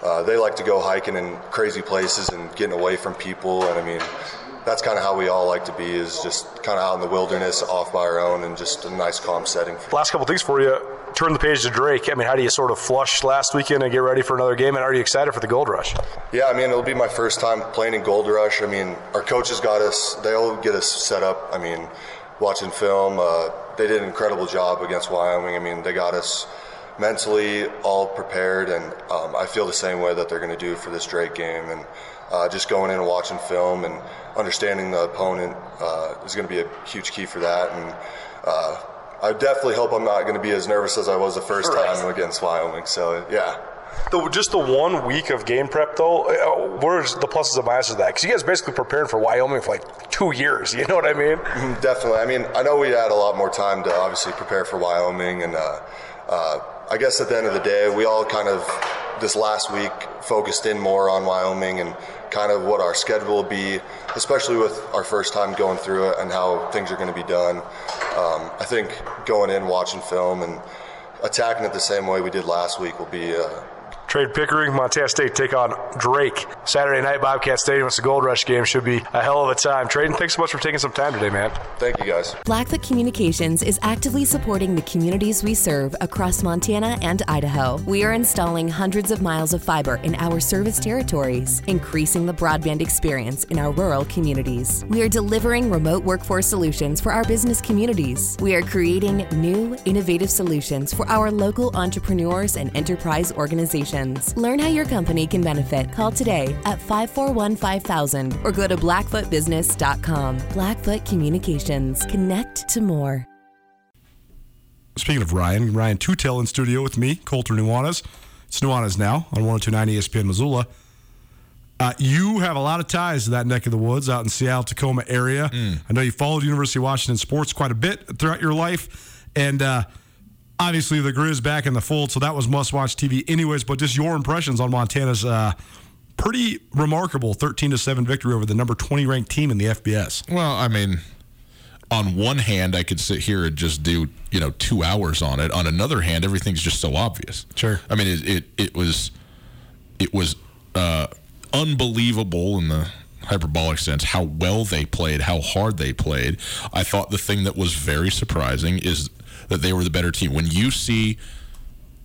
Uh, they like to go hiking in crazy places and getting away from people, and I mean, that's kind of how we all like to be is just kind of out in the wilderness off by our own and just a nice calm setting last couple things for you turn the page to drake. I mean how do you sort of flush last weekend and get ready for another game? And are you excited for the gold rush? Yeah i mean it'll be my first time playing in gold rush. I mean our coaches got us they'll get us set up. I mean watching film uh, they did an incredible job against wyoming. I mean they got us mentally all prepared and um, i feel the same way that they're going to do for this drake game. And uh, just going in and watching film and understanding the opponent uh, is going to be a huge key for that. And uh, I definitely hope I'm not going to be as nervous as I was the first time against Wyoming. So yeah. The, just the one week of game prep, though, uh, where's the pluses and minuses of that? Because you guys basically prepared for Wyoming for like two years. You know what I mean? Mm-hmm, definitely. I mean, I know we had a lot more time to obviously prepare for Wyoming, and uh, uh, I guess at the end of the day, we all kind of this last week focused in more on Wyoming and kind of what our schedule will be, especially with our first time going through it and how things are going to be done. Um, I think going in, watching film, and attacking it the same way we did last week will be uh, Treyton Pickering, Montana State take on Drake. Saturday night, Bobcat Stadium. It's a Gold Rush game. Should be a hell of a time. Treyton, thanks so much for taking some time today, man. Thank you, guys. Blackfoot Communications is actively supporting the communities we serve across Montana and Idaho. We are installing hundreds of miles of fiber in our service territories, increasing the broadband experience in our rural communities. We are delivering remote workforce solutions for our business communities. We are creating new, innovative solutions for our local entrepreneurs and enterprise organizations. Learn how your company can benefit. Call today at 541 5000 or go to blackfootbusiness.com. Blackfoot Communications. Connect to more. Speaking of Ryan, Ryan Tootell in studio with me, Colter Nuanez. It's Nuanez now on 1029 ESPN Missoula. Uh, you have a lot of ties to that neck of the woods out in Seattle, Tacoma area. Mm. I know you followed University of Washington sports quite a bit throughout your life. And, uh, obviously the Grizz back in the fold, so that was must watch TV, anyways. But just your impressions on Montana's uh, pretty remarkable 13 to seven victory over the number 20 ranked team in the FBS. Well, I mean, on one hand, I could sit here and just do you know two hours on it. On another hand, everything's just so obvious. Sure. I mean, it it, it was it was uh, unbelievable in the hyperbolic sense how well they played, how hard they played. I thought the thing that was very surprising is that they were the better team. When you see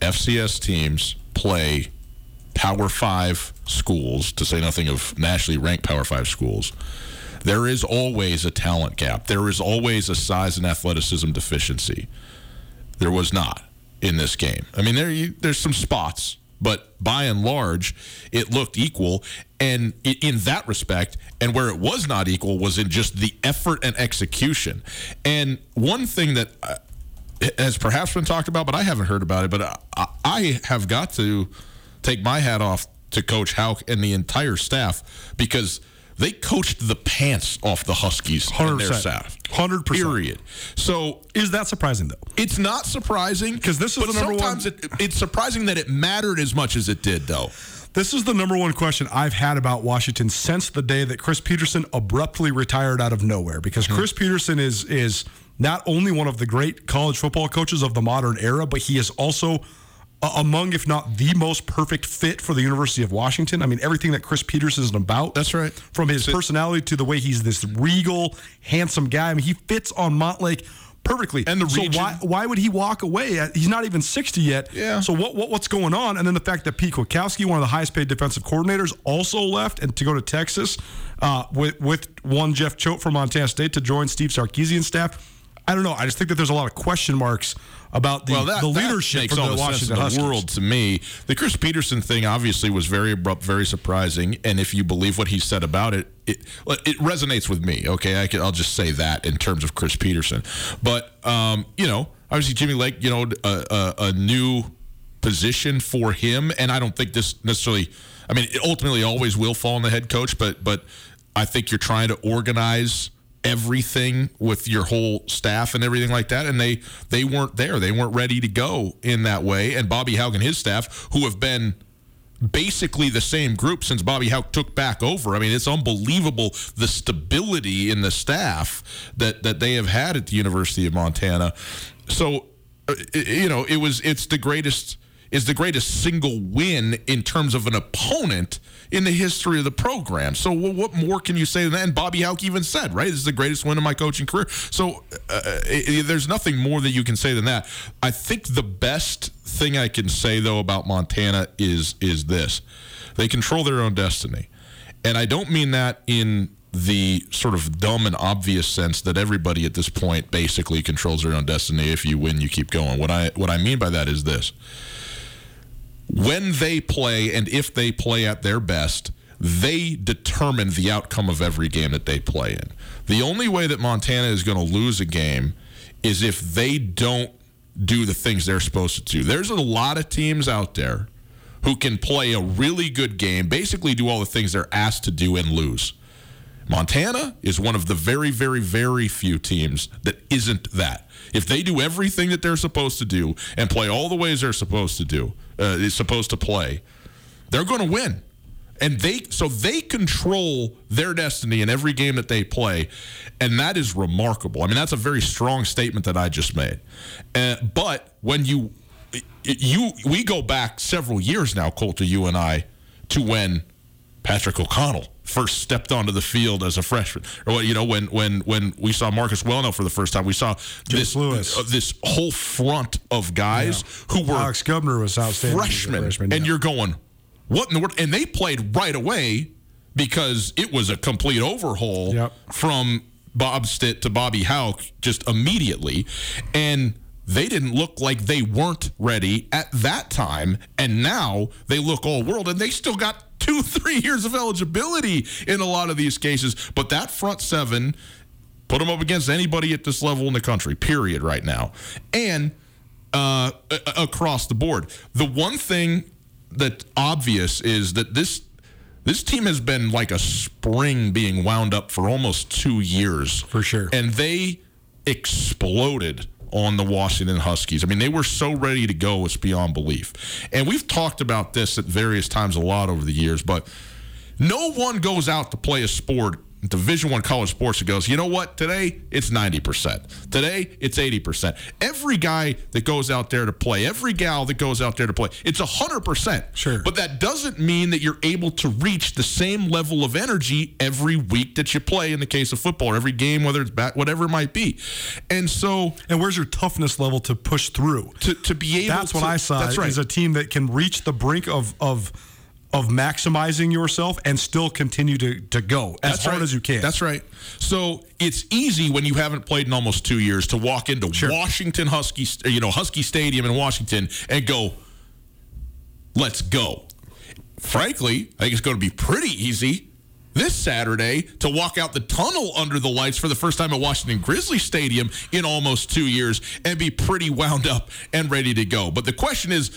FCS teams play Power Five schools, to say nothing of nationally ranked Power Five schools, there is always a talent gap. There is always a size and athleticism deficiency. There was not in this game. I mean, there there's some spots, but by and large, it looked equal. And in that respect, and where it was not equal was in just the effort and execution. And one thing that uh, has perhaps been talked about, but I haven't heard about it. But I, I have got to take my hat off to Coach Hauck and the entire staff because they coached the pants off the Huskies 100%. and their staff. Hundred percent. Period. So is that surprising though? It's not surprising because this is the number sometimes one. It, it's surprising that it mattered as much as it did, though. This is the number one question I've had about Washington since the day that Chris Petersen abruptly retired out of nowhere. Because mm-hmm. Chris Petersen is is not only one of the great college football coaches of the modern era, but he is also among, if not the most perfect fit for the University of Washington. I mean, everything that Chris Petersen is about. That's right. From his personality to the way he's this regal, handsome guy. I mean, he fits on Montlake perfectly. And the region. So why why would he walk away? He's not even 60 yet. Yeah. So what, what what's going on? And then the fact that Pete Kwiatkowski, one of the highest paid defensive coordinators, also left and to go to Texas uh, with with one Jeff Choate from Montana State to join Steve Sarkisian's staff. I don't know. I just think that there's a lot of question marks about the, well, that, the leadership makes for all the the sense Washington in the world to me. The Chris Petersen thing obviously was very abrupt, very surprising, and if you believe what he said about it, it it resonates with me. Okay, I can, I'll just say that in terms of Chris Petersen. But um, you know, obviously Jimmy Lake, you know, a, a, a new position for him, and I don't think this necessarily. I mean, it ultimately always will fall on the head coach, but but I think you're trying to organize everything with your whole staff and everything like that and they they weren't there they weren't ready to go in that way and Bobby Hauck and his staff who have been basically the same group since Bobby Hauck took back over. I mean, it's unbelievable the stability in the staff that that they have had at the University of Montana. So, uh, you know, it was it's the greatest is the greatest single win in terms of an opponent in the history of the program. So what more can you say than that? And Bobby Hauck even said, right, this is the greatest win of my coaching career. So uh, it, there's nothing more that you can say than that. I think the best thing I can say though about Montana is is this: they control their own destiny, and I don't mean that in the sort of dumb and obvious sense that everybody at this point basically controls their own destiny. If you win, you keep going. What I what I mean by that is this when they play and if they play at their best, they determine the outcome of every game that they play in. The only way that Montana is going to lose a game is if they don't do the things they're supposed to do. There's a lot of teams out there who can play a really good game, basically do all the things they're asked to do and lose. Montana is one of the very, very, very few teams that isn't that. If they do everything that they're supposed to do and play all the ways they're supposed to do, uh, is supposed to play, they're going to win. And they so they control their destiny in every game that they play, and that is remarkable. I mean, that's a very strong statement that I just made. Uh, but when you you we go back several years now, Colter, you and I, to when Patrick O'Connell first stepped onto the field as a freshman, or you know when when when we saw Marcus Welnel for the first time, we saw this uh, this whole front of guys who were Alex Gubner was outstanding. freshmen, freshman, and you're going, what in the world? And they played right away because it was a complete overhaul Yep. from Bob Stitt to Bobby Hauck just immediately, and they didn't look like they weren't ready at that time, and now they look all world, and they still got two, three years of eligibility in a lot of these cases. But that front seven put them up against anybody at this level in the country, period, right now. And uh, across the board. The one thing that's obvious is that this this team has been like a spring being wound up for almost two years. For sure. And they exploded on the Washington Huskies. I mean, they were so ready to go, it's beyond belief. And we've talked about this at various times a lot over the years, but no one goes out to play a sport division one college sports and goes you know what today it's 90% today it's 80% every guy that goes out there to play every gal that goes out there to play it's 100% Sure. but that doesn't mean that you're able to reach the same level of energy every week that you play in the case of football or every game whether it's back whatever it might be and so And where's your toughness level to push through? to, to be able to That's what I saw. that's right Is a team that can reach the brink of of of maximizing yourself and still continue to, to go as That's hard right. as you can. That's right. So it's easy when you haven't played in almost two years to walk into Sure. Washington Husky, you know, Husky Stadium in Washington and go, let's go. Frankly, I think it's going to be pretty easy this Saturday to walk out the tunnel under the lights for the first time at Washington Grizzly Stadium in almost two years and be pretty wound up and ready to go. But the question is,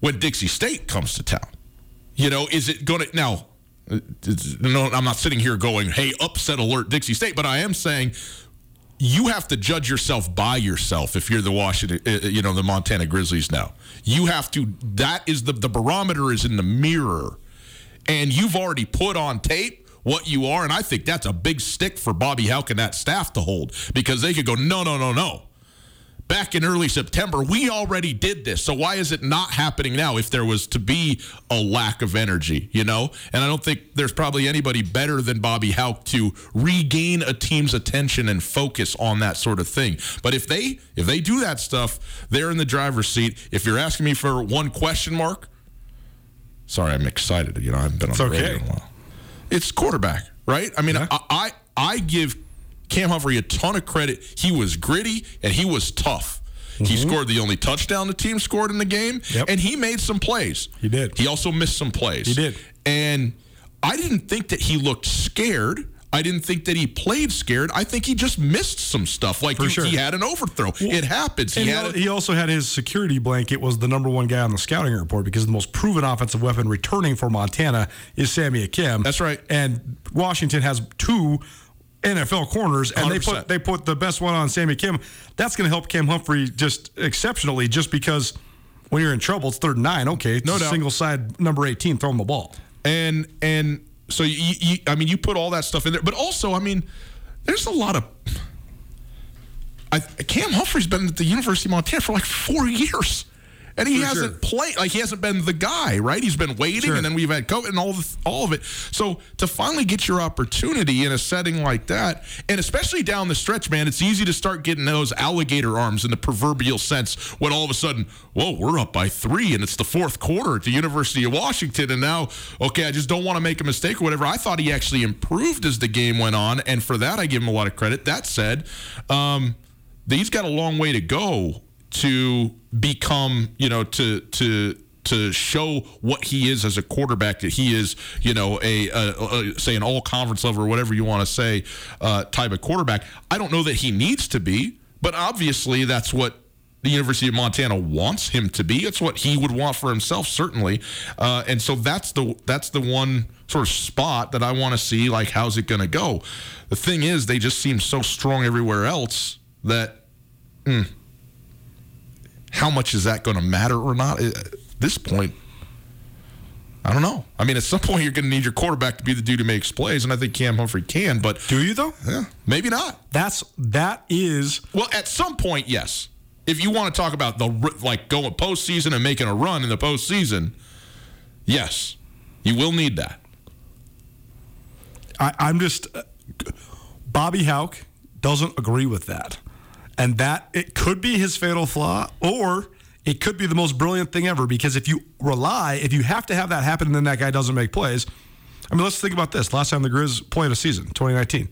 when Dixie State comes to town, you know, is it going to now? uh, No, I'm not sitting here going, "Hey, upset alert, Dixie State," but I am saying you have to judge yourself by yourself if you're the Washington, uh, you know, the Montana Grizzlies now. You have to. That is the the barometer is in the mirror, and you've already put on tape what you are, and I think that's a big stick for Bobby Hauck and that staff to hold because they could go, no, no, no, no. Back in early September, we already did this. So why is it not happening now if there was to be a lack of energy, you know? And I don't think there's probably anybody better than Bobby Hauck to regain a team's attention and focus on that sort of thing. But if they if they do that stuff, they're in the driver's seat. If you're asking me for one question mark, sorry, I'm excited. You know, I haven't been on It's the okay. radio in a while. It's quarterback, right? I mean, I, I I give Cam Humphrey a ton of credit. He was gritty and he was tough. He Mm-hmm. scored the only touchdown the team scored in the game, and he made some plays. He did. He also missed some plays. He did. And I didn't think that he looked scared. I didn't think that he played scared. I think he just missed some stuff. Like For you- sure. he had an overthrow. it happens. He he, had he also had his security blanket was the number one guy on the scouting report because the most proven offensive weapon returning for Montana is Sammy Akem. That's right. And Washington has two NFL corners, and they 100%. put they put the best one on Sammy Kim. That's going to help Cam Humphrey just exceptionally, just because when you're in trouble, it's third and nine. Okay, No doubt. single side number eighteen, throw him the ball. and and so you, you I mean you put all that stuff in there, but also I mean there's a lot of I, Cam Humphrey's been at the University of Montana for like four years. And he For hasn't sure. played like he hasn't been the guy, right? He's been waiting, Sure. and then we've had COVID and all the, all of it. So to finally get your opportunity in a setting like that, and especially down the stretch, man, it's easy to start getting those alligator arms in the proverbial sense when all of a sudden, whoa, we're up by three, and it's the fourth quarter at the University of Washington, and now, okay, I just don't want to make a mistake or whatever. I thought he actually improved as the game went on, and for that I give him a lot of credit. That said, um, he's got a long way to go to become, you know, to to to show what he is as a quarterback. That he is, you know, a, a, a say an all conference level or whatever you want to say uh, type of quarterback. I don't know that he needs to be, but obviously that's what. The University of Montana wants him to be. It's what he would want for himself, certainly. Uh, and so that's the that's the one sort of spot that I want to see. Like, how's it going to go? The thing is, they just seem so strong everywhere else that hmm, how much is that going to matter or not at this point? I don't know. I mean, at some point, you're going to need your quarterback to be the dude who makes plays, and I think Cam Humphrey can. But Do you though? yeah, maybe not. That's that is Well, at some point, yes. If you want to talk about the like going postseason and making a run in the postseason, yes, you will need that. I, I'm just uh, Bobby Hauck doesn't agree with that, and that it could be his fatal flaw, or it could be the most brilliant thing ever. Because if you rely, if you have to have that happen, and then that guy doesn't make plays. I mean, let's think about this. Last time the Grizz played a season, 2019,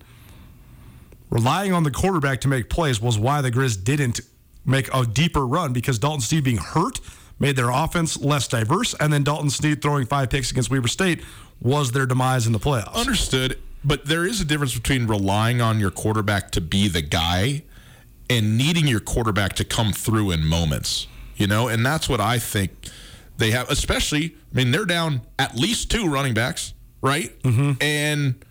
relying on the quarterback to make plays was why the Grizz didn't make a deeper run because Dalton Sneed being hurt made their offense less diverse, and then Dalton Sneed throwing five picks against Weber State was their demise in the playoffs. Understood. But there is a difference between relying on your quarterback to be the guy and needing your quarterback to come through in moments, you know? And that's what I think they have, especially, I mean, they're down at least two running backs, right? Mm-hmm. And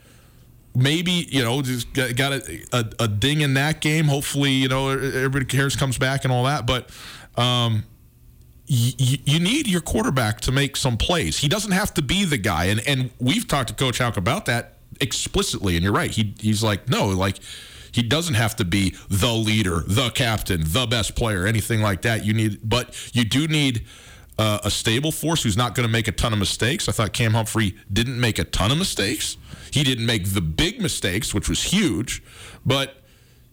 maybe, you know, just got, got a, a, a ding in that game. Hopefully, you know, everybody cares comes back and all that. But, um, you, you need your quarterback to make some plays. He doesn't have to be the guy, and and we've talked to Coach Hauck about that explicitly. And you're right. He he's like no, like he doesn't have to be the leader, the captain, the best player, anything like that. You need, but you do need. Uh, a stable force who's not going to make a ton of mistakes. I thought Cam Humphrey didn't make a ton of mistakes. He didn't make the big mistakes, which was huge, but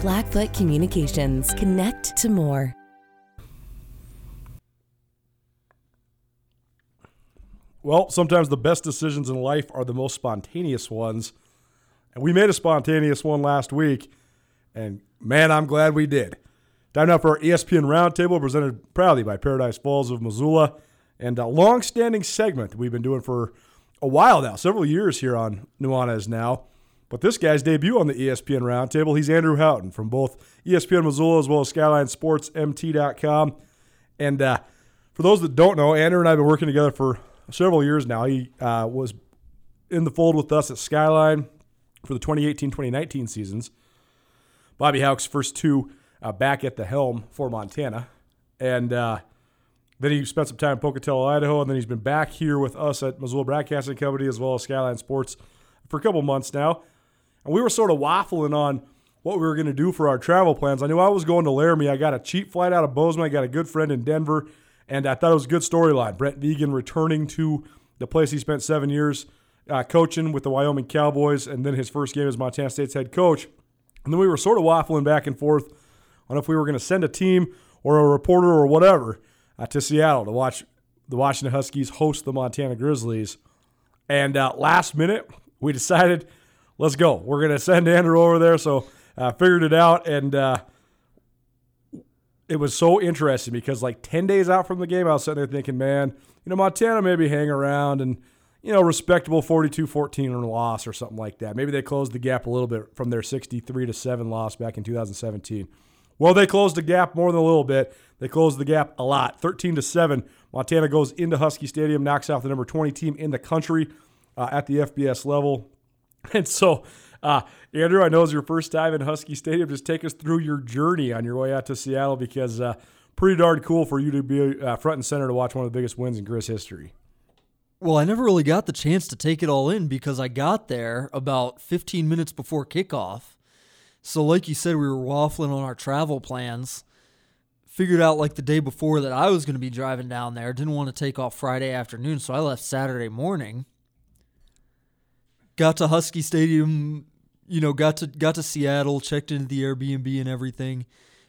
Blackfoot Communications. Connect to more. Well, sometimes the best decisions in life are the most spontaneous ones. And we made a spontaneous one last week. And man, I'm glad we did. Time now for our ESPN Roundtable, presented proudly by Paradise Falls of Missoula. And a long standing segment we've been doing for a while now, several years here on Nuanez now. But this guy's debut on the ESPN Roundtable, he's Andrew Houghton from both ESPN Missoula as well as SkylineSportsMT.com. And uh, for those that don't know, Andrew and I have been working together for several years now. He uh, was in the fold with us at Skyline for the 2018-2019 seasons. Bobby Hauck's first two uh, back at the helm for Montana, and uh, then he spent some time in Pocatello, Idaho, and then he's been back here with us at Missoula Broadcasting Company as well as Skyline Sports for a couple months now. And we were sort of waffling on what we were going to do for our travel plans. I knew I was going to Laramie. I got a cheap flight out of Bozeman. I got a good friend in Denver, and I thought it was a good storyline. Brent Vigen returning to the place he spent seven years uh, coaching with the Wyoming Cowboys, and then his first game as Montana State's head coach. And then we were sort of waffling back and forth on if we were going to send a team or a reporter or whatever uh, to Seattle to watch the Washington Huskies host the Montana Grizzlies. And uh, last minute, we decided, let's go. We're going to send Andrew over there. So I uh, figured it out. And uh, it was so interesting because, like, 10 days out from the game, I was sitting there thinking, man, you know, Montana maybe hang around and, you know, respectable 42 14 loss or something like that. Maybe they closed the gap a little bit from their 63 to 7 loss back in 2017. Well, they closed the gap more than a little bit. They closed the gap a lot, 13 to 7. Montana goes into Husky Stadium, knocks out the number 20 team in the country uh, at the FBS level. And so, uh, Andrew, I know it's your first time in Husky Stadium. Just take us through your journey on your way out to Seattle because uh, pretty darn cool for you to be uh, front and center to watch one of the biggest wins in Grizz history. Well, I never really got the chance to take it all in because I got there about 15 minutes before kickoff. So, like you said, we were waffling on our travel plans. Figured out like the day before that I was going to be driving down there. Didn't want to take off Friday afternoon, so I left Saturday morning. Got to Husky Stadium, you know, got to got to Seattle, checked into the Airbnb and everything.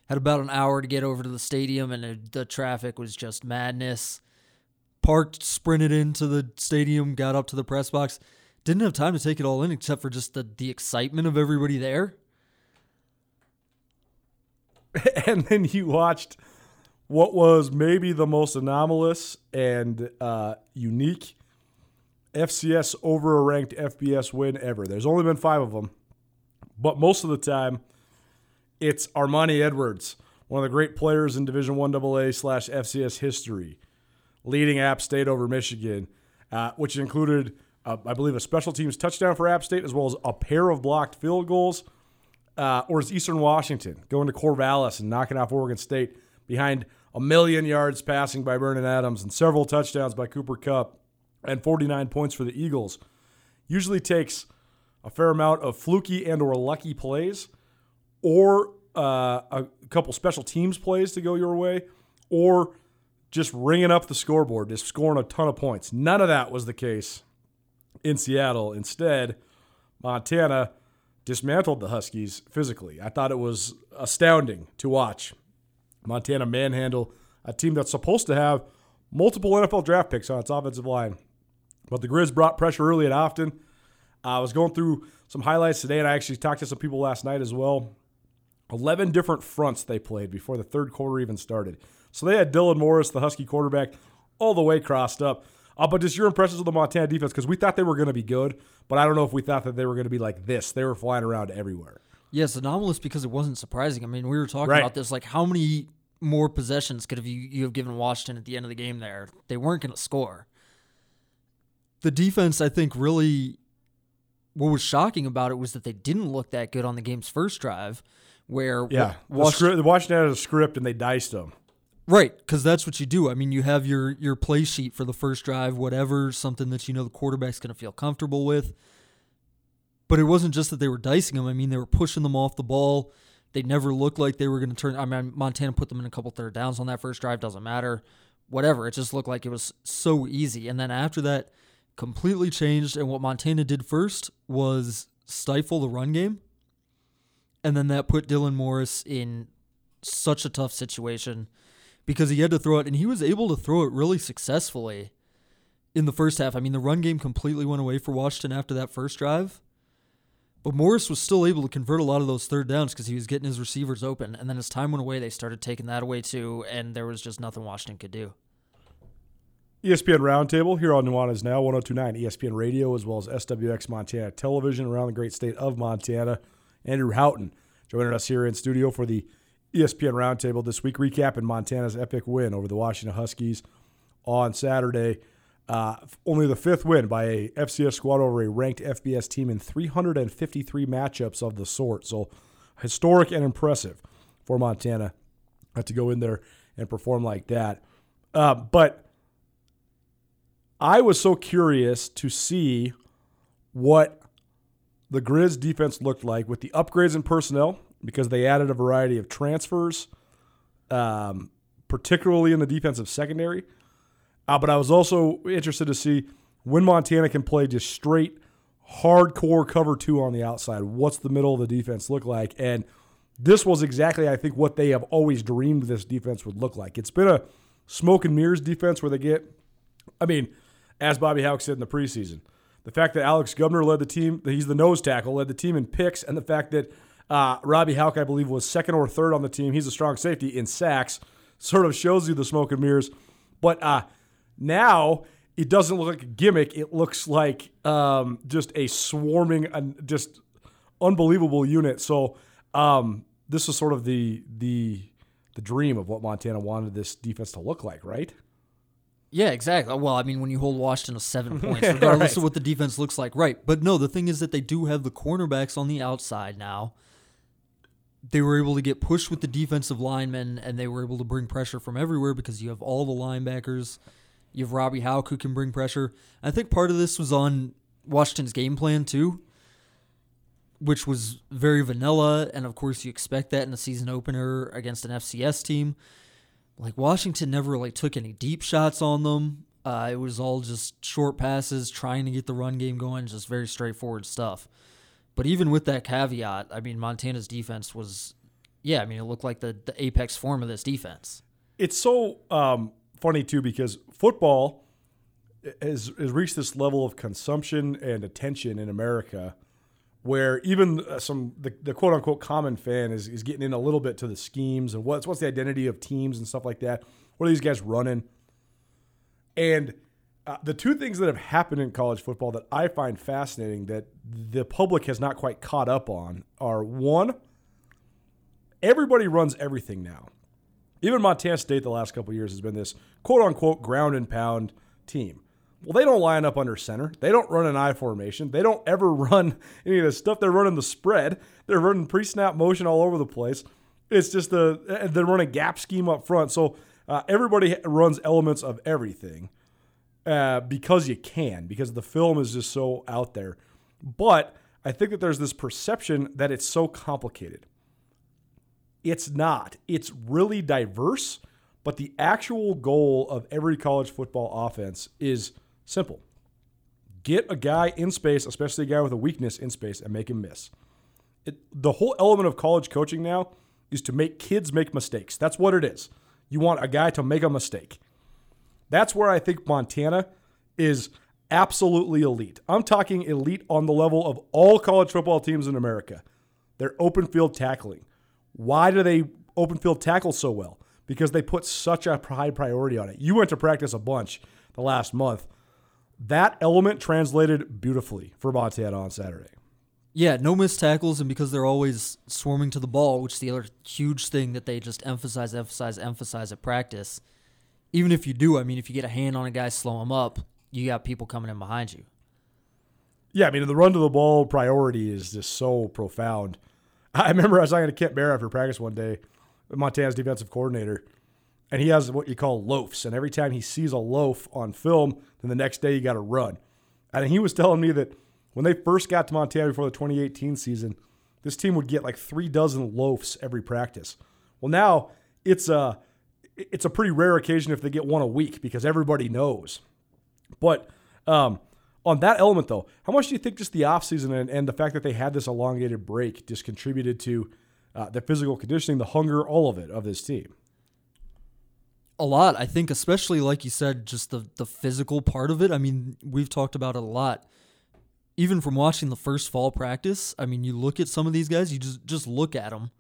Had about an hour to get over to the stadium, and the, the traffic was just madness. Parked, sprinted into the stadium, got up to the press box. Didn't have time to take it all in, except for just the the excitement of everybody there. and then you watched what was maybe the most anomalous and uh, unique FCS over a ranked FBS win ever. There's only been five of them, but most of the time, it's Armani Edwards, one of the great players in Division One AA slash FCS history, leading App State over Michigan, uh, which included, uh, I believe, a special teams touchdown for App State as well as a pair of blocked field goals uh, or is Eastern Washington going to Corvallis and knocking off Oregon State behind a million yards passing by Vernon Adams and several touchdowns by Cooper Kupp and 49 points for the Eagles? Usually takes a fair amount of fluky and or lucky plays or uh, a couple special teams plays to go your way or just ringing up the scoreboard, just scoring a ton of points. None of that was the case in Seattle. Instead, Montana dismantled the Huskies physically. I thought it was astounding to watch Montana manhandle a team that's supposed to have multiple NFL draft picks on its offensive line. But the Grizz brought pressure early and often. I was going through some highlights today, and I actually talked to some people last night as well. 11 different fronts they played before the third quarter even started. So they had Dylan Morris, the Husky quarterback, all the way crossed up. Uh, but just your impressions of the Montana defense because we thought they were going to be good, but I don't know if we thought that they were going to be like this. They were flying around everywhere. Yes, anomalous because it wasn't surprising. I mean, we were talking right. about this like how many more possessions could have you, you have given Washington at the end of the game there? They weren't going to score. The defense, I think, really what was shocking about it was that they didn't look that good on the game's first drive. Where yeah, Washington, Washington had a script and they diced them. Right, because that's what you do. I mean, you have your your play sheet for the first drive, whatever, something that you know the quarterback's going to feel comfortable with. But it wasn't just that they were dicing them. I mean, they were pushing them off the ball. They never looked like they were going to turn. I mean, Montana put them in a couple third downs on that first drive. Doesn't matter. Whatever. It just looked like it was so easy. And then after that, completely changed. And what Montana did first was stifle the run game. And then that put Dylan Morris in such a tough situation because he had to throw it, and he was able to throw it really successfully in the first half. I mean, the run game completely went away for Washington after that first drive. But Morris was still able to convert a lot of those third downs because he was getting his receivers open. And then as time went away, they started taking that away too, and there was just nothing Washington could do. ESPN Roundtable here on Nuanez Now, 1029 ESPN Radio, as well as SWX Montana Television around the great state of Montana. Andrew Houghton joining us here in studio for the ESPN Roundtable this week, recapping Montana's epic win over the Washington Huskies on Saturday. Uh, only the fifth win by a FCS squad over a ranked FBS team in 353 matchups of the sort. So historic and impressive for Montana to go in there and perform like that. Uh, but I was so curious to see what the Grizz defense looked like with the upgrades in personnel because they added a variety of transfers, um, particularly in the defensive secondary. Uh, but I was also interested to see when Montana can play just straight hardcore cover two on the outside. What's the middle of the defense look like? And this was exactly, I think, what they have always dreamed this defense would look like. It's been a smoke and mirrors defense where they get, I mean, as Bobby Hauck said in the preseason, the fact that Alex Gubner led the team, he's the nose tackle, led the team in picks, and the fact that uh, Robbie Hauck, I believe, was second or third on the team. He's a strong safety in sacks, sort of shows you the smoke and mirrors. But uh, now it doesn't look like a gimmick. It looks like um, just a swarming, and just unbelievable unit. So um, this is sort of the the the dream of what Montana wanted this defense to look like, right? Yeah, exactly. Well, I mean, when you hold Washington to seven points, regardless right. of what the defense looks like, right? But no, the thing is that they do have the cornerbacks on the outside now. They were able to get pushed with the defensive linemen, and they were able to bring pressure from everywhere because you have all the linebackers. You have Robbie Hauck who can bring pressure. I think part of this was on Washington's game plan too which was very vanilla. And of course, you expect that in a season opener against an FCS team. Like Washington never really took any deep shots on them. Uh, it was all just short passes, trying to get the run game going, just very straightforward stuff. But even with that caveat, I mean, Montana's defense was, yeah, I mean, it looked like the, the apex form of this defense. It's so um, funny, too, because football has, has reached this level of consumption and attention in America where even uh, some the, the quote unquote common fan is, is getting in a little bit to the schemes and what's what's the identity of teams and stuff like that. What are these guys running? And uh, the two things that have happened in college football that I find fascinating that the public has not quite caught up on are one, everybody runs everything now. Even Montana State the last couple years has been this quote unquote ground and pound team. Well, they don't line up under center. They don't run an I formation. They don't ever run any of this stuff. They're running the spread. They're running pre snap motion all over the place. It's just the they're running gap scheme up front. So uh, everybody runs elements of everything uh, because you can, because the film is just so out there. But I think that there's this perception that it's so complicated. It's not. It's really diverse, but the actual goal of every college football offense is Simple. Get a guy in space, especially a guy with a weakness in space, and make him miss. It, the whole element of college coaching now is to make kids make mistakes. That's what it is. You want a guy to make a mistake. That's where I think Montana is absolutely elite. I'm talking elite on the level of all college football teams in America. They're open field tackling. Why do they open field tackle so well? Because they put such a high priority on it. You went to practice a bunch the last month that element translated beautifully for Montana on Saturday. Yeah, no missed tackles, and because they're always swarming to the ball, which is the other huge thing that they just emphasize, emphasize, emphasize at practice. Even if you do, I mean, if you get a hand on a guy, slow him up, you got people coming in behind you. Yeah, I mean, the run to the ball priority is just so profound. I remember I was talking to Kent Baer after practice one day, Montana's defensive coordinator, and he has what you call loafs. And every time he sees a loaf on film, then the next day you got to run. And he was telling me that when they first got to Montana before the 2018 season, this team would get like three dozen loafs every practice. Well, now it's a it's a pretty rare occasion if they get one a week because everybody knows. But um, on that element, though, how much do you think just the offseason and, and the fact that they had this elongated break just contributed to uh, the physical conditioning, the hunger, all of it of this team? A lot. I think, especially like you said, just the the physical part of it. I mean, we've talked about it a lot. Even from watching the first fall practice, I mean, you look at some of these guys, you just just look at them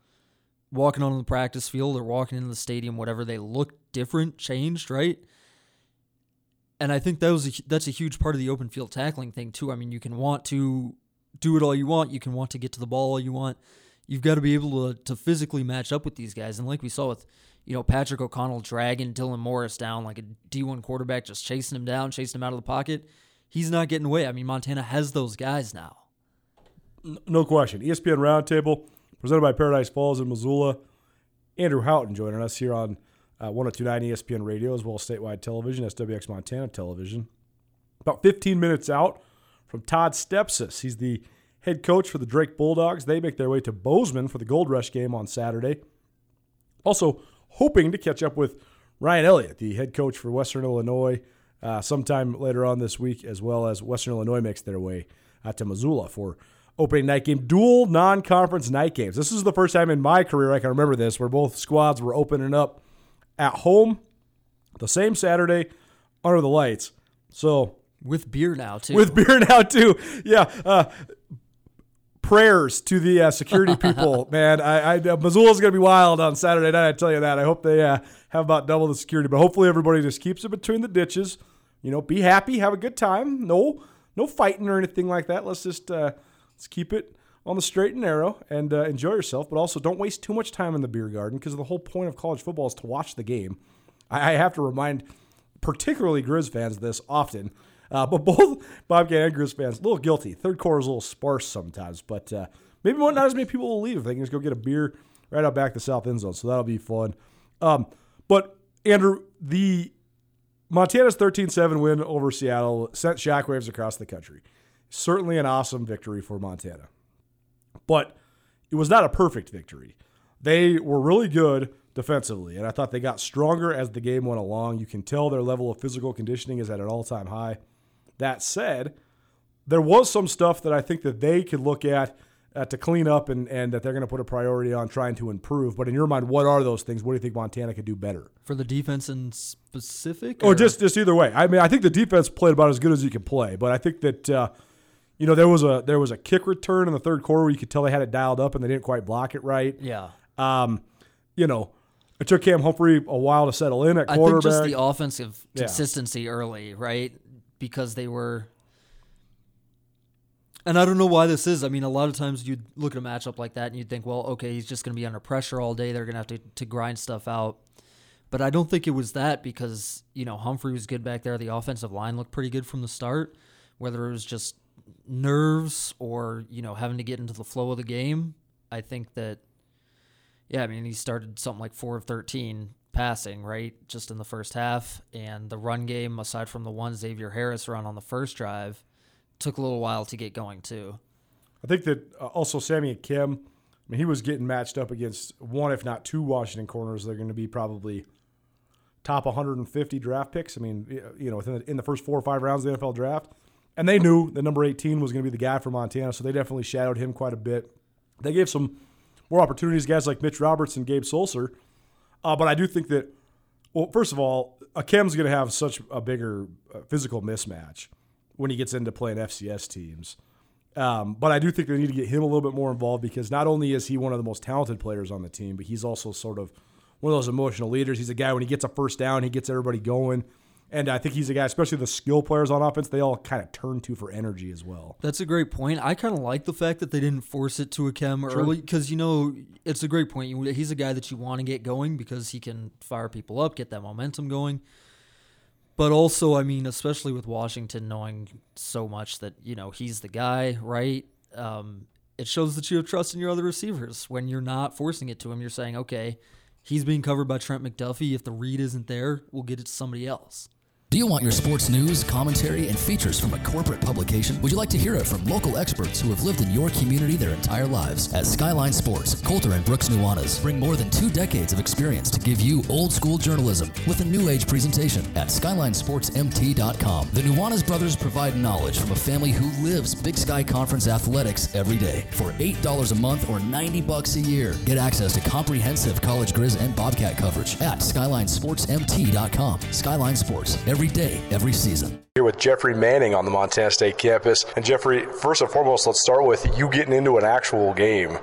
walking on the practice field or walking into the stadium, whatever. They look different, changed, right? And I think that was a, that's a huge part of the open field tackling thing too. I mean, you can want to do it all you want, you can want to get to the ball all you want. You've got to be able to to physically match up with these guys, and like we saw with you know, Patrick O'Connell dragging Dylan Morris down like a D1 quarterback, just chasing him down, chasing him out of the pocket. He's not getting away. I mean, Montana has those guys now. No question. ESPN Roundtable, presented by Paradise Falls in Missoula. Andrew Houghton joining us here on uh, 1029 ESPN Radio as well as statewide television, SWX Montana Television. About 15 minutes out from Todd Stepsis. He's the head coach for the Drake Bulldogs. They make their way to Bozeman for the Gold Rush game on Saturday. Also, hoping to catch up with Ryan Elliott, the head coach for Western Illinois, uh, sometime later on this week, as well as Western Illinois makes their way uh, to Missoula for opening night game. Dual non conference night games. This is the first time in my career I can remember this where both squads were opening up at home the same Saturday under the lights. So with beer now too. With beer now too. Yeah. Uh, prayers to the uh, security people, man. I, I uh, Missoula's gonna be wild on Saturday night. I tell you that. I hope they uh, have about double the security, but hopefully everybody just keeps it between the ditches. You know, be happy, have a good time. No, no fighting or anything like that. Let's just uh, let's keep it on the straight and narrow and uh, enjoy yourself. But also, don't waste too much time in the beer garden because the whole point of college football is to watch the game. I, I have to remind, particularly Grizz fans, this often uh, but both Bobcat and Grizz fans a little guilty. Third quarter is a little sparse sometimes, but uh, maybe not as many people will leave if they can just go get a beer right out back the south end zone. So that'll be fun. Um, but Andrew, the Montana's 13-7 win over Seattle sent shockwaves across the country. Certainly an awesome victory for Montana, but it was not a perfect victory. They were really good defensively, and I thought they got stronger as the game went along. You can tell their level of physical conditioning is at an all-time high. That said, there was some stuff that I think that they could look at uh, to clean up and, and that they're going to put a priority on trying to improve. But in your mind, what are those things? What do you think Montana could do better? For the defense in specific? Or, or just, just either way. I mean, I think the defense played about as good as you can play, but I think that. Uh, you know, there was a there was a kick return in the third quarter where you could tell they had it dialed up and they didn't quite block it right. Yeah. Um, you know, it took Cam Humphrey a while to settle in at quarterback. I think just the offensive consistency yeah. early, right? Because they were. And I don't know why this is. I mean, a lot of times you'd look at a matchup like that and you'd think, well, okay, he's just going to be under pressure all day. They're going to have to, to grind stuff out. But I don't think it was that because, you know, Humphrey was good back there. The offensive line looked pretty good from the start. Whether it was just nerves or, you know, having to get into the flow of the game, I think that, yeah, I mean, he started something like 4 of 13 passing, right? Just in the first half. And the run game, aside from the one Xavier Harris run on the first drive, took a little while to get going, too. I think that uh, also Sammy Akem, I mean, he was getting matched up against one, if not two Washington corners. They're going to be probably top 150 draft picks. I mean, you know, within the, in the first four or five rounds of the NFL draft. And they knew that number 18 was going to be the guy for Montana, so they definitely shadowed him quite a bit. They gave some more opportunities, guys like Mitch Roberts and Gabe Sulser, uh, but I do think that, well, first of all, Akem's going to have such a bigger uh, physical mismatch when he gets into playing FCS teams. Um, but I do think they need to get him a little bit more involved because not only is he one of the most talented players on the team, but he's also sort of one of those emotional leaders. He's a guy when he gets a first down, he gets everybody going. And I think he's a guy, especially the skill players on offense, they all kind of turn to for energy as well. That's a great point. I kind of like the fact that they didn't force it to Akem sure. early because, you know, it's a great point. He's a guy that you want to get going because he can fire people up, get that momentum going. But also, I mean, especially with Washington knowing so much that, you know, he's the guy, right? Um, it shows that you have trust in your other receivers. When you're not forcing it to him, you're saying, okay, he's being covered by Trent McDuffie. If the read isn't there, we'll get it to somebody else. Do you want your sports news, commentary, and features from a corporate publication? Would you like to hear it from local experts who have lived in your community their entire lives? At Skyline Sports, Colter and Brooks Nuanez bring more than two decades of experience to give you old school journalism with a new age presentation at SkylineSportsMT.com. The Nuanez brothers provide knowledge from a family who lives Big Sky Conference athletics every day. For $8 a month or 90 bucks a year, get access to comprehensive college grizz and bobcat coverage at SkylineSportsMT.com. Skyline Sports, every every day, every season. Here with Jeffrey Manning on the Montana State campus. And Jeffrey, first and foremost, let's start with you getting into an actual game.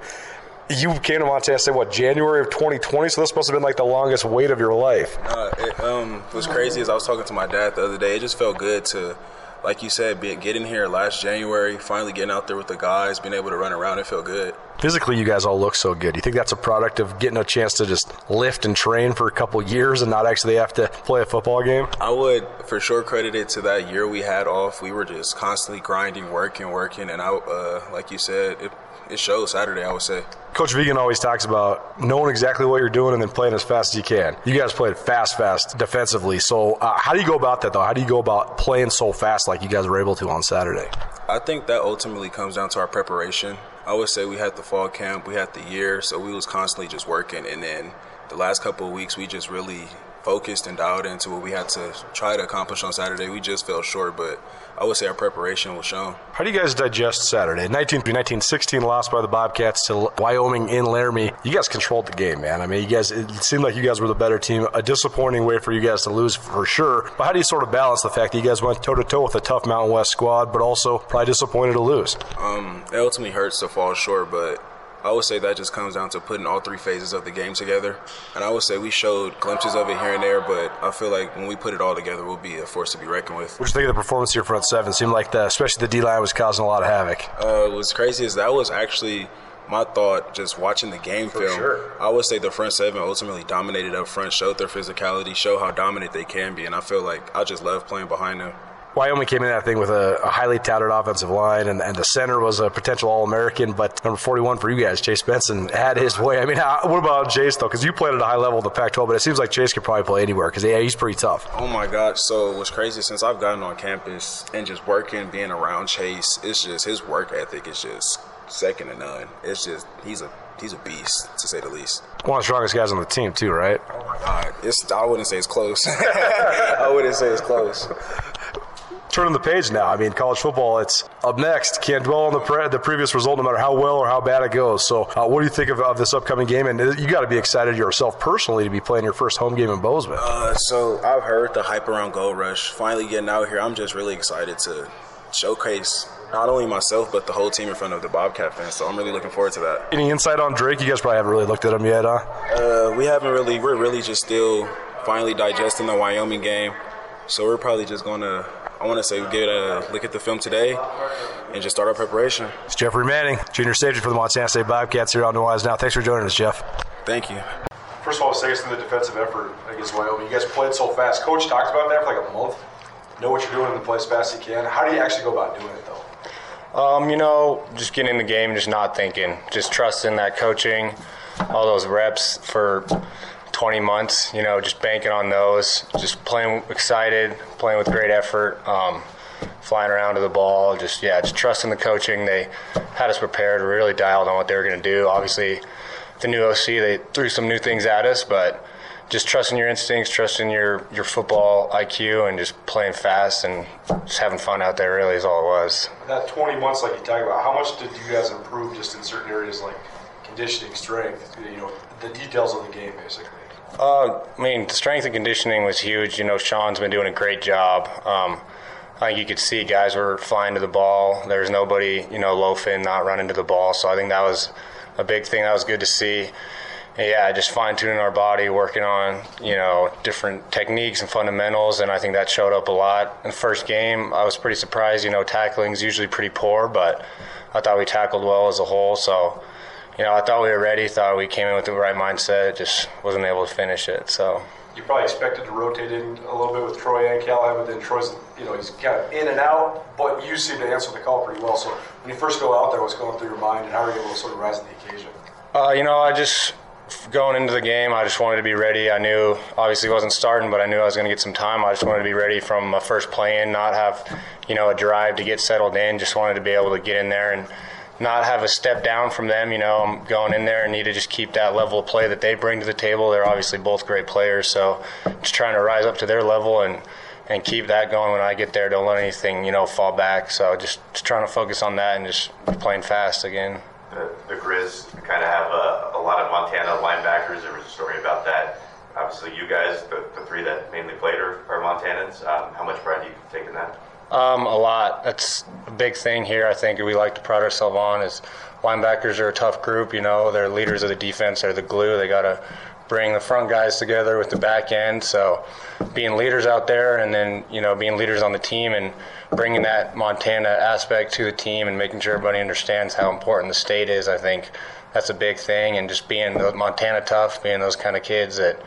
You came to Montana State, what, January of 2020? So this must have been like the longest wait of your life. Uh, it um, was crazy as I was talking to my dad the other day. It just felt good to like you said, getting here last January, finally getting out there with the guys, being able to run around, it feel good. Physically, you guys all look so good. You think that's a product of getting a chance to just lift and train for a couple years and not actually have to play a football game? I would for sure credit it to that year we had off. We were just constantly grinding, working, working, and I, uh, like you said, it it shows Saturday, I would say. Coach Vigen always talks about knowing exactly what you're doing and then playing as fast as you can. You guys played fast, fast defensively. So, uh, how do you go about that, though? How do you go about playing so fast like you guys were able to on Saturday? I think that ultimately comes down to our preparation. I would say we had the fall camp, we had the year, so we was constantly just working, and then the last couple of weeks we just really focused and dialed into what we had to try to accomplish on Saturday. We just fell short, but I would say our preparation was shown. How do you guys digest Saturday? 19 1916 lost by the Bobcats to Wyoming in Laramie. You guys controlled the game, man. I mean, you guys, it seemed like you guys were the better team. A disappointing way for you guys to lose for sure. But how do you sort of balance the fact that you guys went toe to toe with a tough Mountain West squad, but also probably disappointed to lose? Um, it ultimately hurts to fall short, but I would say that just comes down to putting all three phases of the game together. And I would say we showed glimpses of it here and there, but I feel like when we put it all together, we'll be a force to be reckoned with. What do you think of the performance here front seven? Seemed like the, especially the D line was causing a lot of havoc. Uh, what's crazy is that was actually my thought just watching the game For film. sure. I would say the front seven ultimately dominated up front, showed their physicality, showed how dominant they can be, and I feel like I just love playing behind them. Wyoming came in that thing with a, a highly touted offensive line, and, and the center was a potential All American. But number 41 for you guys, Chase Benson, had his way. I mean, how, what about Chase, though? Because you played at a high level in the Pac 12, but it seems like Chase could probably play anywhere because yeah, he's pretty tough. Oh my God! So what's crazy since I've gotten on campus and just working, being around Chase, it's just his work ethic is just second to none. It's just he's a he's a beast to say the least. One of the strongest guys on the team, too, right? Oh my God! It's I wouldn't say it's close. I wouldn't say it's close. Turning the page now. I mean, college football, it's up next. Can't dwell on the, pre- the previous result no matter how well or how bad it goes. So, uh, what do you think of, of this upcoming game? And you got to be excited yourself personally to be playing your first home game in Bozeman. Uh, so I've heard the hype around Gold Rush. Finally getting out here, I'm just really excited to showcase not only myself but the whole team in front of the Bobcat fans. So I'm really looking forward to that. Any insight on Drake? You guys probably haven't really looked at him yet, huh? Uh, we haven't really. We're really just still finally digesting the Wyoming game. So we're probably just gonna. I want to say we get a look at the film today and just start our preparation. It's Jeffrey Manning, junior safety for the Montana State Bobcats here on Nuanez Now. Thanks for joining us, Jeff. Thank you. First of all, say us to the defensive effort against Wyoming. You guys played so fast. Coach talked about that for like a month. Know what you're doing and play as fast as you can. How do you actually go about doing it, though? Um, you know, just getting in the game, just not thinking, just trusting that coaching, all those reps for 20 months. You know, just banking on those, just playing excited, playing with great effort, um, flying around to the ball. Just yeah, just trusting the coaching. They had us prepared, really dialed on what they were going to do. Obviously, the new OC they threw some new things at us, but just trusting your instincts, trusting your, your football IQ, and just playing fast and just having fun out there. Really is all it was. That 20 months, like you talk about, how much did you guys improve just in certain areas like conditioning, strength, you know, the details of the game, basically? Uh, I mean, strength and conditioning was huge. You know, Sean's been doing a great job. Um, I think you could see guys were flying to the ball. There was nobody, you know, loafing, not running to the ball. So I think that was a big thing. That was good to see. And yeah, just fine tuning our body, working on, you know, different techniques and fundamentals. And I think that showed up a lot. In the first game, I was pretty surprised. You know, tackling's usually pretty poor, but I thought we tackled well as a whole. So, you know, I thought we were ready. Thought we came in with the right mindset. Just wasn't able to finish it. So. You probably expected to rotate in a little bit with Troy and Callahan, but then Troy's, you know, he's kind of in and out, but you seem to answer the call pretty well. So when you first go out there, what's going through your mind, and how are you able to sort of rise to the occasion? Uh, you know, I just going into the game, I just wanted to be ready. I knew obviously wasn't starting, but I knew I was going to get some time. I just wanted to be ready from my first play in, not have you know a drive to get settled in. Just wanted to be able to get in there and not have a step down from them. You know, I'm going in there and need to just keep that level of play that they bring to the table. They're obviously both great players, so just trying to rise up to their level and and keep that going when I get there. Don't let anything you know fall back. So just, just trying to focus on that and just playing fast again. The, the Grizz kind of have a, a lot of Montana linebackers. There was a story about that. Obviously, you guys, the, the three that mainly played, are, are Montanans. Um, how much pride do you take in that? Um, a lot. That's a big thing here. I think we like to pride ourselves on is linebackers are a tough group. You know, they're leaders of the defense. They're the glue. They got to bring the front guys together with the back end. So, being leaders out there, and then you know, being leaders on the team, and bringing that Montana aspect to the team, and making sure everybody understands how important the state is. I think that's a big thing, and just being the Montana tough, being those kind of kids that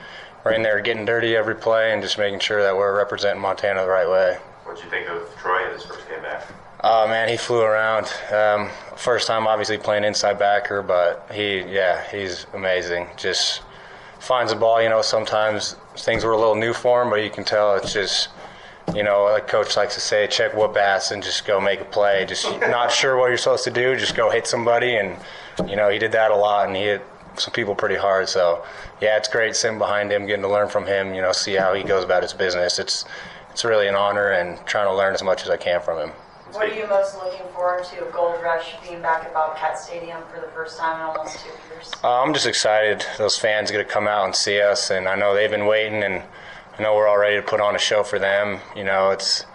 are in there getting dirty every play, and just making sure that we're representing Montana the right way. What did you think of Troy in his first game back? Oh man, he flew around. Um, first time, obviously playing inside backer, but he, yeah, he's amazing. Just finds the ball. You know, sometimes things were a little new for him, but you can tell it's just you know, like coach likes to say, check whoop ass and just go make a play. Just not sure what you're supposed to do, just go hit somebody. And, you know, he did that a lot and he hit some people pretty hard. So, yeah, it's great sitting behind him, getting to learn from him, you know, see how he goes about his business. It's, it's really an honor and trying to learn as much as I can from him. What are you most looking forward to Gold Rush being back at Bobcat Stadium for the first time in almost two years? Uh, I'm just excited. Those fans are going to come out and see us, and I know they've been waiting, and I know we're all ready to put on a show for them. You know, it's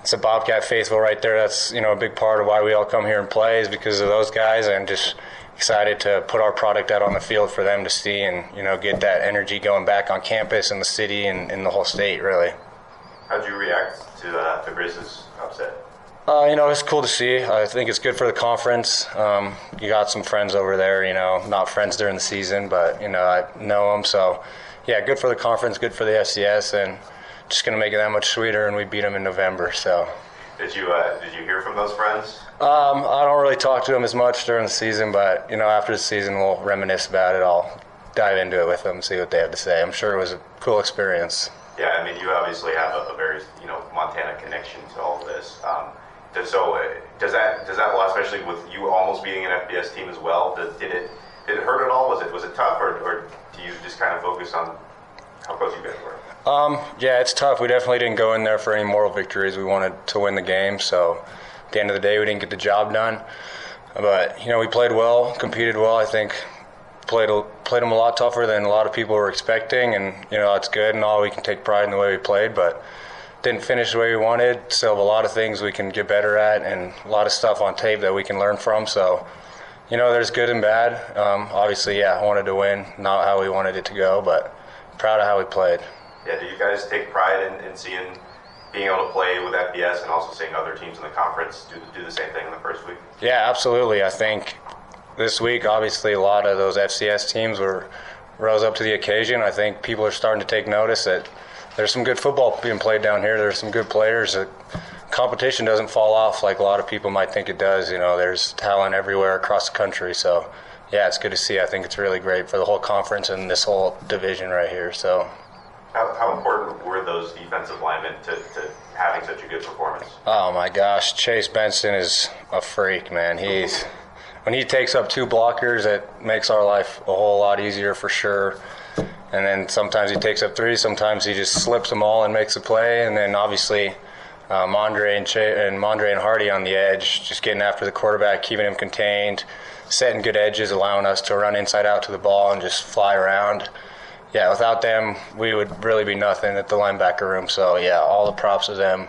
it's a Bobcat faithful right there. That's you know a big part of why we all come here and play is because of those guys, and just excited to put our product out on the field for them to see, and you know get that energy going back on campus and the city and in the whole state, really. How'd you react to uh, Grizzlies upset? Uh, you know, it's cool to see. I think it's good for the conference. Um, you got some friends over there, you know, not friends during the season, but, you know, I know them. So, yeah, good for the conference, good for the FCS, and just going to make it that much sweeter, and we beat them in November. So, Did you uh, did you hear from those friends? um, I don't really talk to them as much during the season, but, you know, after the season, we'll reminisce about it. I'll dive into it with them, see what they have to say. I'm sure it was a cool experience. Yeah, I mean, you obviously have a, a very you know Montana connection to all of this. Um, does, so uh, does that does that especially with you almost being an FBS team as well? Did, did it did it hurt at all? Was it was it tough, or, or do you just kind of focus on how close you guys were? Um, yeah, it's tough. We definitely didn't go in there for any moral victories. We wanted to win the game, so at the end of the day, we didn't get the job done. But you know, we played well, competed well. I think played a, played them a lot tougher than a lot of people were expecting, and you know that's good and all. We can take pride in the way we played, but didn't finish the way we wanted. Still a lot of things we can get better at, and a lot of stuff on tape that we can learn from. So. You know, there's good and bad. Um, obviously, yeah, I wanted to win, not how we wanted it to go, but proud of how we played. Yeah, do you guys take pride in, in seeing being able to play with FBS and also seeing other teams in the conference do do the same thing in the first week? Yeah, absolutely. I think this week, obviously, a lot of those FCS teams were rose up to the occasion. I think people are starting to take notice that there's some good football being played down here. There's some good players. The competition doesn't fall off like a lot of people might think it does. You know, there's talent everywhere across the country. So, yeah, it's good to see. I think it's really great for the whole conference and this whole division right here. So, How, how important were those defensive linemen to, to having such a good performance? Oh my gosh, Chase Benson is a freak, man. He's when he takes up two blockers, it makes our life a whole lot easier for sure. And then sometimes he takes up three, sometimes he just slips them all and makes a play. And then obviously, uh, Mondre and, and Mondre and Hardy on the edge, just getting after the quarterback, keeping him contained, setting good edges, allowing us to run inside out to the ball and just fly around. Yeah, without them, we would really be nothing at the linebacker room. So yeah, all the props to them.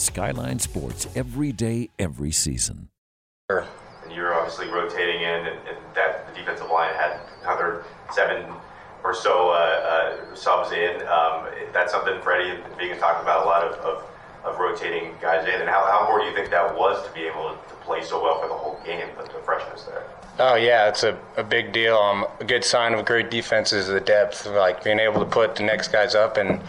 Skyline Sports, every day, every season. And You're obviously rotating in, and, and that the defensive line had another seven or so uh, uh, subs in. Um, that's something Freddie and talked about a lot of, of, of rotating guys in. And how, how important do you think that was to be able to play so well for the whole game, but the freshness there? Oh yeah, it's a, a big deal. Um, a good sign of great defense is the depth, like being able to put the next guys up and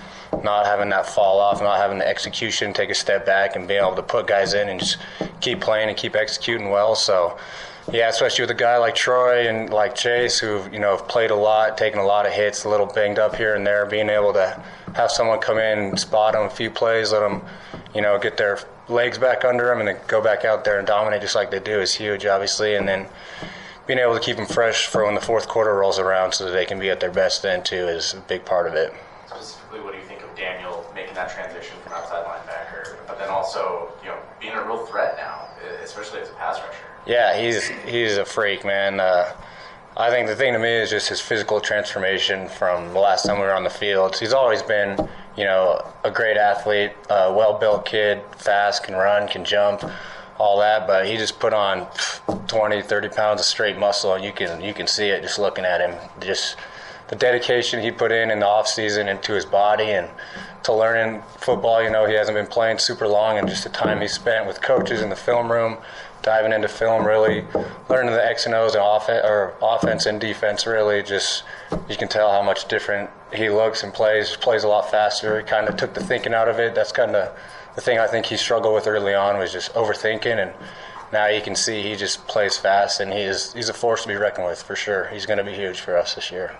not having that fall off, not having the execution take a step back, and being able to put guys in and just keep playing and keep executing well. So, yeah, especially with a guy like Troy and like Chase, who you know have played a lot, taken a lot of hits, a little banged up here and there, being able to have someone come in spot them a few plays, let them, you know, get their legs back under them, and then go back out there and dominate just like they do is huge, obviously, and then being able to keep them fresh for when the fourth quarter rolls around so that they can be at their best then too is a big part of it. Specifically, what do you think of Daniel making that transition from outside linebacker, but then also, you know, being a real threat now, especially as a pass rusher? Yeah, he's he's a freak, man. Uh, I think the thing to me is just his physical transformation from the last time we were on the field. He's always been, you know, a great athlete, a well-built kid, fast, can run, can jump, all that. But he just put on 20, 30 pounds of straight muscle, and you can you can see it just looking at him. Just the dedication he put in in the off season into his body and to learning football. You know, he hasn't been playing super long, and just the time he spent with coaches in the film room, diving into film, really learning the X and O's and offense or offense and defense. Really, just you can tell how much different he looks and plays. Plays a lot faster. He kind of took the thinking out of it. That's kind of the thing I think he struggled with early on was just overthinking and. Now you can see he just plays fast, and he is, he's a force to be reckoned with for sure. He's going to be huge for us this year.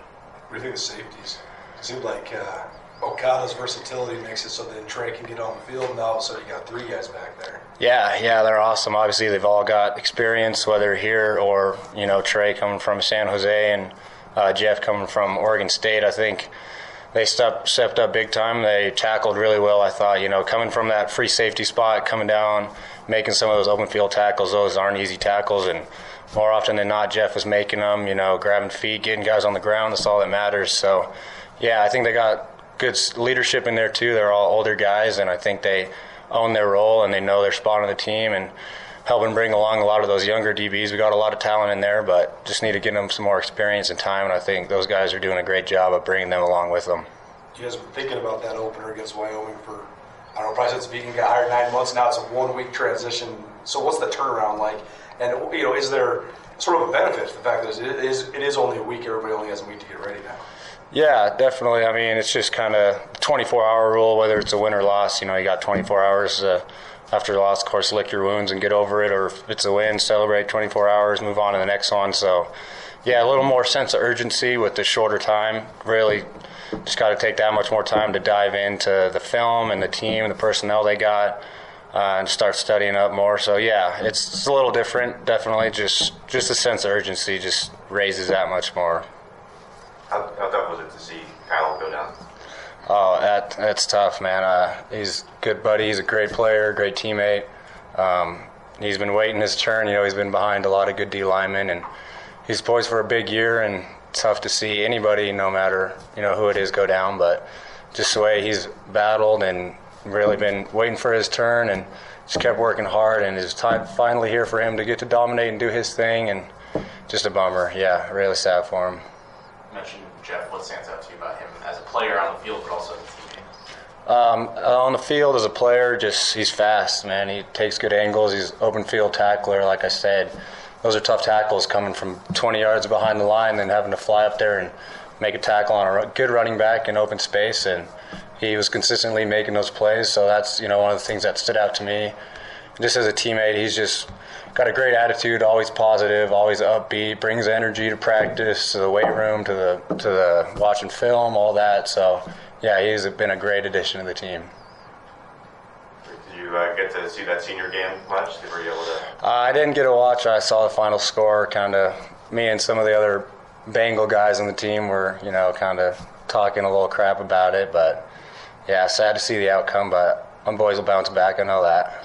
What do you think of the safeties? It seemed like uh, Okada's versatility makes it so that Trey can get on the field. Now, so you got three guys back there. Yeah, yeah, they're awesome. Obviously, they've all got experience, whether here or you know Trey coming from San Jose and uh, Jeff coming from Oregon State. I think they stepped stepped up big time. They tackled really well. I thought, you know, coming from that free safety spot, coming down, making some of those open field tackles. Those aren't easy tackles, and more often than not, Jeff was making them. You know, grabbing feet, getting guys on the ground. That's all that matters. So, yeah, I think they got good leadership in there too. They're all older guys, and I think they own their role and they know their spot on the team and helping bring along a lot of those younger DBs. We got a lot of talent in there, but just need to get them some more experience and time. And I think those guys are doing a great job of bringing them along with them. You guys been thinking about that opener against Wyoming for I don't know, probably since Vigen got hired nine months now. It's a one week transition. So what's the turnaround like? And you know, is there sort of a benefit to the fact that it is it is only a week. Everybody only has a week to get ready now. Yeah, definitely. I mean, it's just kind of 24 hour rule, whether it's a win or loss. You know, you got 24 hours uh, after the loss, of course, lick your wounds and get over it, or if it's a win, celebrate 24 hours, move on to the next one. So, yeah, a little more sense of urgency with the shorter time. Really, just got to take that much more time to dive into the film and the team and the personnel they got uh, and start studying up more. So yeah, it's, it's, a little different. Definitely, just just a sense of urgency just raises that much more. How, how tough was it to see Kyle go down? Oh, that that's tough, man. Uh, he's good buddy. He's a great player, great teammate. Um, he's been waiting his turn. You know, he's been behind a lot of good D linemen, and he's poised for a big year. And tough to see anybody, no matter you know who it is, go down. But just the way he's battled and really been waiting for his turn and just kept working hard and it's time finally here for him to get to dominate and do his thing and just a bummer yeah really sad for him jeff what stands out to you about him as a player on the field but also as a teammate um, on the field as a player just he's fast man he takes good angles he's open field tackler like i said those are tough tackles coming from 20 yards behind the line and having to fly up there and make a tackle on a good running back in open space and he was consistently making those plays. So that's you know one of the things that stood out to me. Just as a teammate, he's just got a great attitude, always positive, always upbeat, brings energy to practice, to the weight room, to the to the watching film, all that. So yeah, he's been a great addition to the team. Did you uh, get to see that senior game much? Were you able to? Uh, I didn't get to watch. I saw the final score. Kind of me and some of the other Bengal guys on the team were, you know, kind of talking a little crap about it, but yeah, sad to see the outcome, but my boys will bounce back. I know that.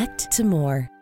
connect to more.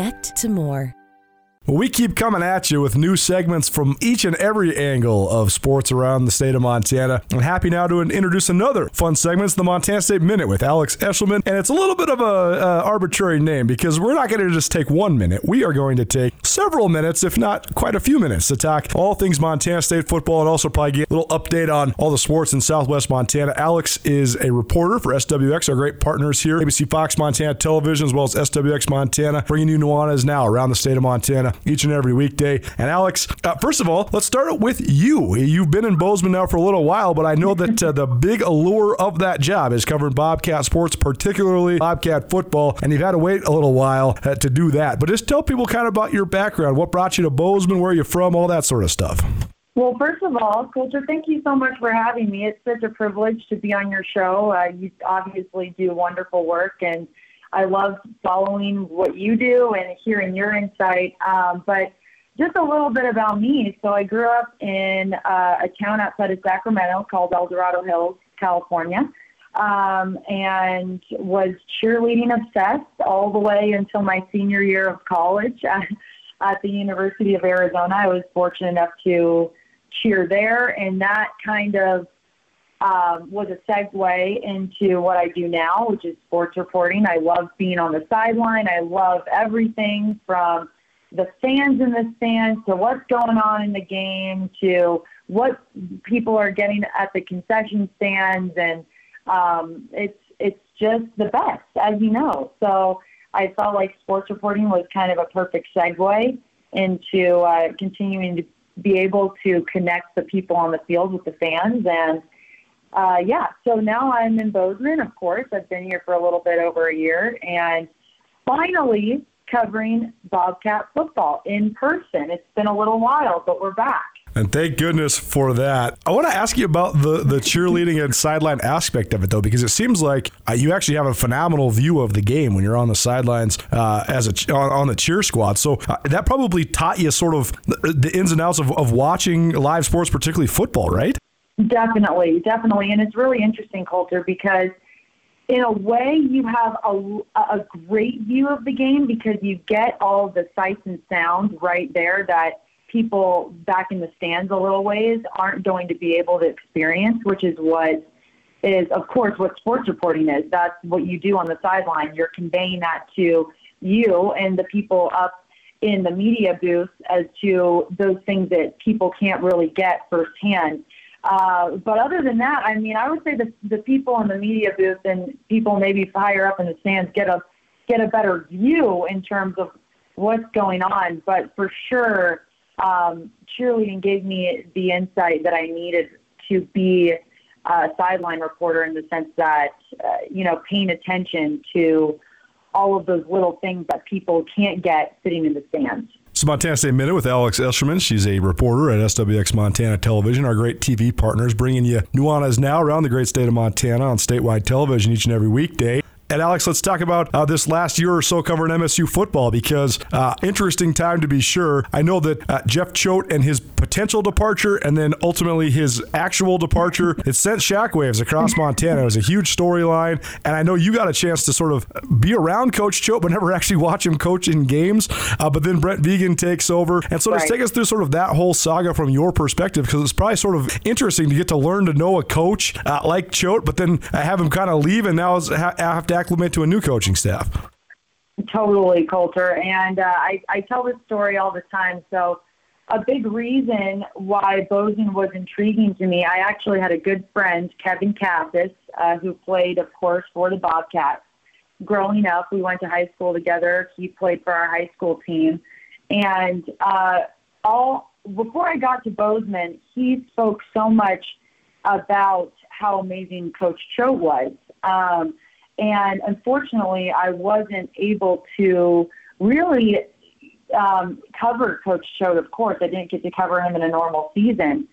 connect to more. We keep coming at you with new segments from each and every angle of sports around the state of Montana. I'm happy now to introduce another fun segment. It's the Montana State Minute with Alex Eschelman. And it's a little bit of a uh, arbitrary name because we're not going to just take one minute. We are going to take several minutes, if not quite a few minutes, to talk all things Montana State football and also probably get a little update on all the sports in southwest Montana. Alex is a reporter for SWX, our great partners here, ABC Fox Montana Television, as well as SWX Montana, bringing you Nuanez now around the state of Montana Each and every weekday. And Alex, uh, first of all, let's start with you. You've been in Bozeman now for a little while, but I know that uh, the big allure of that job is covering Bobcat sports, particularly Bobcat football, and you've had to wait a little while uh, to do that. But just tell people kind of about your background, what brought you to Bozeman, where you're from, all that sort of stuff. Well, first of all, Colter, thank you so much for having me. It's such a privilege to be on your show. Uh, you obviously do wonderful work, and I love following what you do and hearing your insight. Um, but just a little bit about me. So I grew up in uh, a town outside of Sacramento called El Dorado Hills, California, um, and was cheerleading obsessed all the way until my senior year of college at, at the University of Arizona. I was fortunate enough to cheer there, and that kind of um, was a segue into what I do now, which is sports reporting. I love being on the sideline. I love everything from the fans in the stands to what's going on in the game to what people are getting at the concession stands, and um, it's it's just the best, as you know. So I felt like sports reporting was kind of a perfect segue into uh, continuing to be able to connect the people on the field with the fans. And uh, yeah, so now I'm in Bozeman, of course. I've been here for a little bit over a year and finally covering Bobcat football in person. It's been a little while, but we're back. And thank goodness for that. I want to ask you about the, the cheerleading and sideline aspect of it, though, because it seems like uh, you actually have a phenomenal view of the game when you're on the sidelines uh, as a on, on, the cheer squad. So uh, that probably taught you sort of the ins and outs of, of watching live sports, particularly football, right? Definitely, definitely, and it's really interesting, Colter, because in a way you have a, a great view of the game because you get all the sights and sounds right there that people back in the stands a little ways aren't going to be able to experience, which is what is, of course, what sports reporting is. That's what you do on the sideline. You're conveying that to you and the people up in the media booth as to those things that people can't really get firsthand. Uh, but other than that, I mean, I would say the the people in the media booth and people maybe higher up in the stands get a get a better view in terms of what's going on. But for sure, um, cheerleading gave me the insight that I needed to be a sideline reporter in the sense that, uh, you know, paying attention to all of those little things that people can't get sitting in the stands. It's Montana State Minute with Alex Eschelman. She's a reporter at SWX Montana Television, our great TV partners, bringing you Nuanez Now around the great state of Montana on statewide television each and every weekday. And Alex, let's talk about uh, this last year or so covering MSU football because uh, interesting time to be sure. I know that uh, Jeff Choate and his potential departure and then ultimately his actual departure, it sent shockwaves across Montana. It was a huge storyline. And I know you got a chance to sort of be around Coach Choate, but never actually watch him coach in games. Uh, but then Brent Vigen takes over. And so right. just take us through sort of that whole saga from your perspective because it's probably sort of interesting to get to learn to know a coach uh, like Choate, but then have him kind of leave and now have to acclimate to a new coaching staff. Totally, Colter. And uh, I, I tell this story all the time. So, a big reason why Bozeman was intriguing to me, I actually had a good friend, Kevin Kassis, uh, who played, of course, for the Bobcats. Growing up, we went to high school together. He played for our high school team. And uh, all before I got to Bozeman, he spoke so much about how amazing Coach Choate was. Um, and unfortunately, I wasn't able to really um, cover Coach Choate, of course. I didn't get to cover him in a normal season.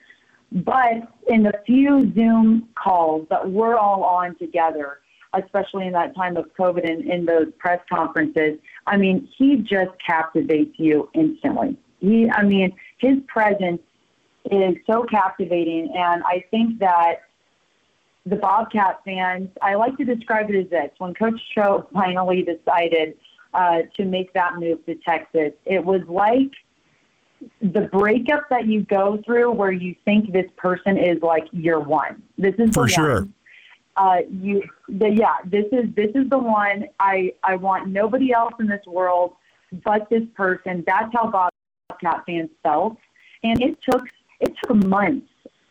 But in the few Zoom calls that we're all on together, especially in that time of COVID and in those press conferences, I mean, he just captivates you instantly. He, I mean, his presence is so captivating. And I think that the Bobcat fans, I like to describe it as this. When Coach Choate finally decided uh, to make that move to Texas, it was like the breakup that you go through where you think this person is like your one. This is for sure. Uh, you, the, yeah, this is this is the one. I I want nobody else in this world but this person. That's how Bobcat fans felt, and it took it took months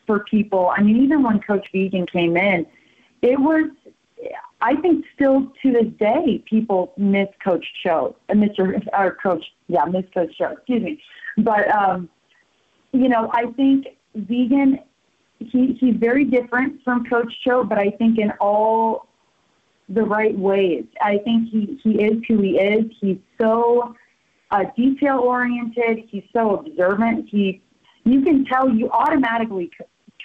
for people. I mean, even when Coach Vigen came in, it was I think still to this day, people miss Coach Choate, uh, Mr. or Coach, yeah, miss Coach Choate. Excuse me, but um, you know, I think Vigen, he, he's very different from Coach Choate, but I think in all the right ways. I think he he is who he is. He's so uh, detail oriented. He's so observant. He you can tell you automatically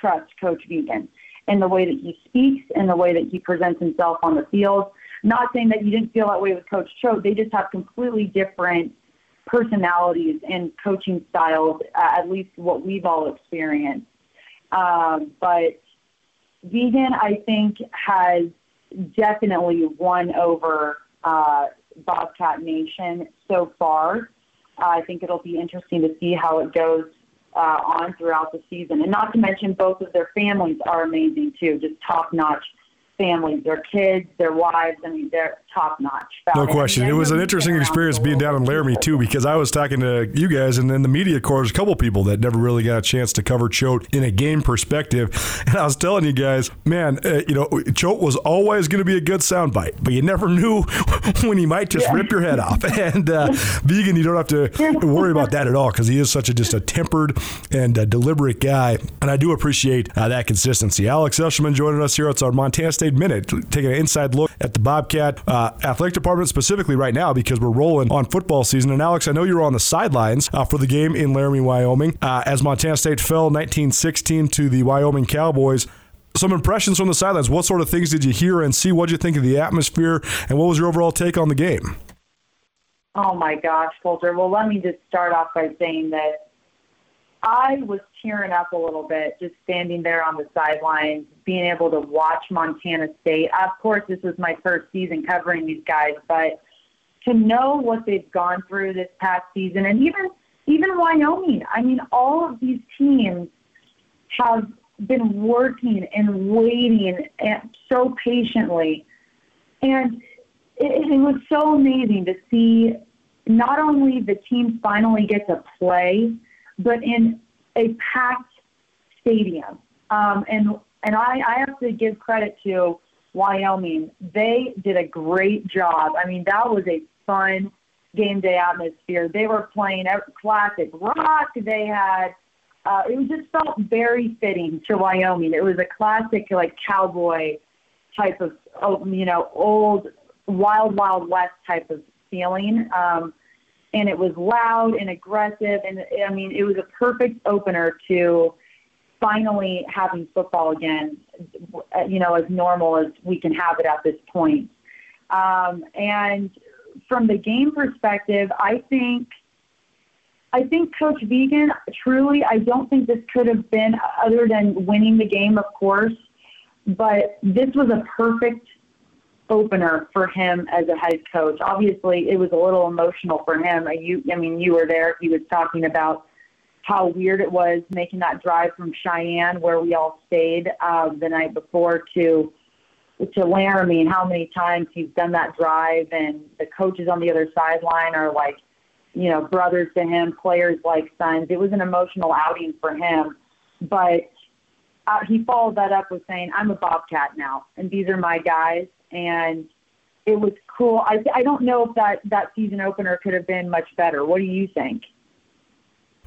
trust Coach Vigen in the way that he speaks, in the way that he presents himself on the field. Not saying that you didn't feel that way with Coach Choate. They just have completely different personalities and coaching styles, at least what we've all experienced. Um, but Vigen, I think, has definitely won over uh, Bobcat Nation so far. Uh, I think it'll be interesting to see how it goes uh, on throughout the season. And not to mention, both of their families are amazing too, just top notch families, their kids, their wives. I mean, they're top notch. No question. It was an interesting experience being down in Laramie too, because I was talking to you guys and then the media corps, a couple people that never really got a chance to cover Choate in a game perspective. And I was telling you guys, man, uh, you know, Choate was always going to be a good soundbite, but you never knew when he might just yeah. rip your head off. And uh, Vigen, you don't have to worry about that at all because he is such a just a tempered and a deliberate guy. And I do appreciate uh, that consistency. Alex Eschelman joining us here. It's our Montana State Minute, taking an inside look at the Bobcat uh, athletic department specifically right now because we're rolling on football season. And Alex, I know you were on the sidelines uh, for the game in Laramie, Wyoming, uh, as Montana State fell 1916 to the Wyoming Cowboys some impressions from the sidelines. What sort of things did you hear and see? What did you think of the atmosphere, and what was your overall take on the game? Oh my gosh, Colter. Well, let me just start off by saying that I was tearing up a little bit just standing there on the sidelines, being able to watch Montana State. Of course, this was my first season covering these guys, but to know what they've gone through this past season and even even Wyoming. I mean, all of these teams have been working and waiting and so patiently. And it, it was so amazing to see not only the teams finally get to play, but in a packed stadium. Um, and and I, I have to give credit to Wyoming. They did a great job. I mean, that was a fun game day atmosphere. They were playing classic rock. They had uh, it just felt very fitting to Wyoming. It was a classic like cowboy type of oh, you know old wild wild west type of feeling. Um, and it was loud and aggressive. And I mean, it was a perfect opener to finally having football again, you know, as normal as we can have it at this point. Um, and from the game perspective, I think. I think Coach Vigen, truly, I don't think this could have been other than winning the game, of course, but this was a perfect opener for him as a head coach. Obviously, it was a little emotional for him. You, I mean, you were there. He was talking about how weird it was making that drive from Cheyenne, where we all stayed uh, the night before, to to Laramie, and how many times he's done that drive. And the coaches on the other sideline are like, you know, brothers to him, players like sons. It was an emotional outing for him, but. Uh, he followed that up with saying, "I'm a Bobcat now, and these are my guys, and it was cool. I I don't know if that that season opener could have been much better. What do you think?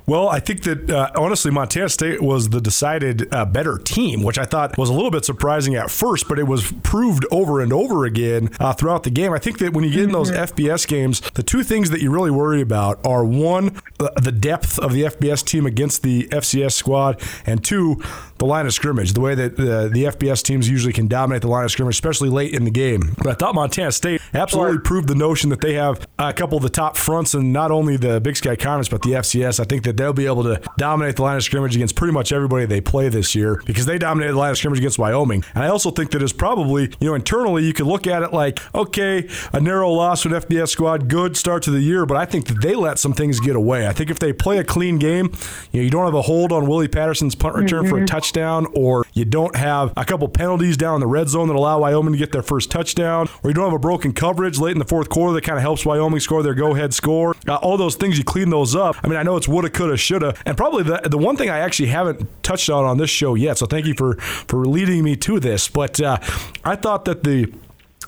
Well, I think that uh, honestly, Montana State was the decided uh, better team, which I thought was a little bit surprising at first, but it was proved over and over again uh, throughout the game. I think that when you get in those mm-hmm. FBS games, the two things that you really worry about are one, the depth of the FBS team against the FCS squad, and two, the line of scrimmage, the way that uh, the FBS teams usually can dominate the line of scrimmage, especially late in the game. But I thought Montana State absolutely proved the notion that they have a couple of the top fronts in not only the Big Sky Conference, but the FCS. I think that they'll be able to dominate the line of scrimmage against pretty much everybody they play this year because they dominated the line of scrimmage against Wyoming. And I also think that it's probably, you know, internally you could look at it like, okay, a narrow loss with FBS squad, good start to the year, but I think that they let some things get away. I think if they play a clean game, you know, you don't have a hold on Willie Patterson's punt return mm-hmm. for a mm-hmm. touchdown, or you don't have a couple penalties down in the red zone that allow Wyoming to get their first touchdown, or you don't have a broken coverage late in the fourth quarter that kind of helps Wyoming score their go ahead score. Uh, all those things, you clean those up. I mean, I know it's woulda, coulda, shoulda, and probably the the one thing I actually haven't touched on on this show yet. So thank you for for leading me to this. But uh, I thought that the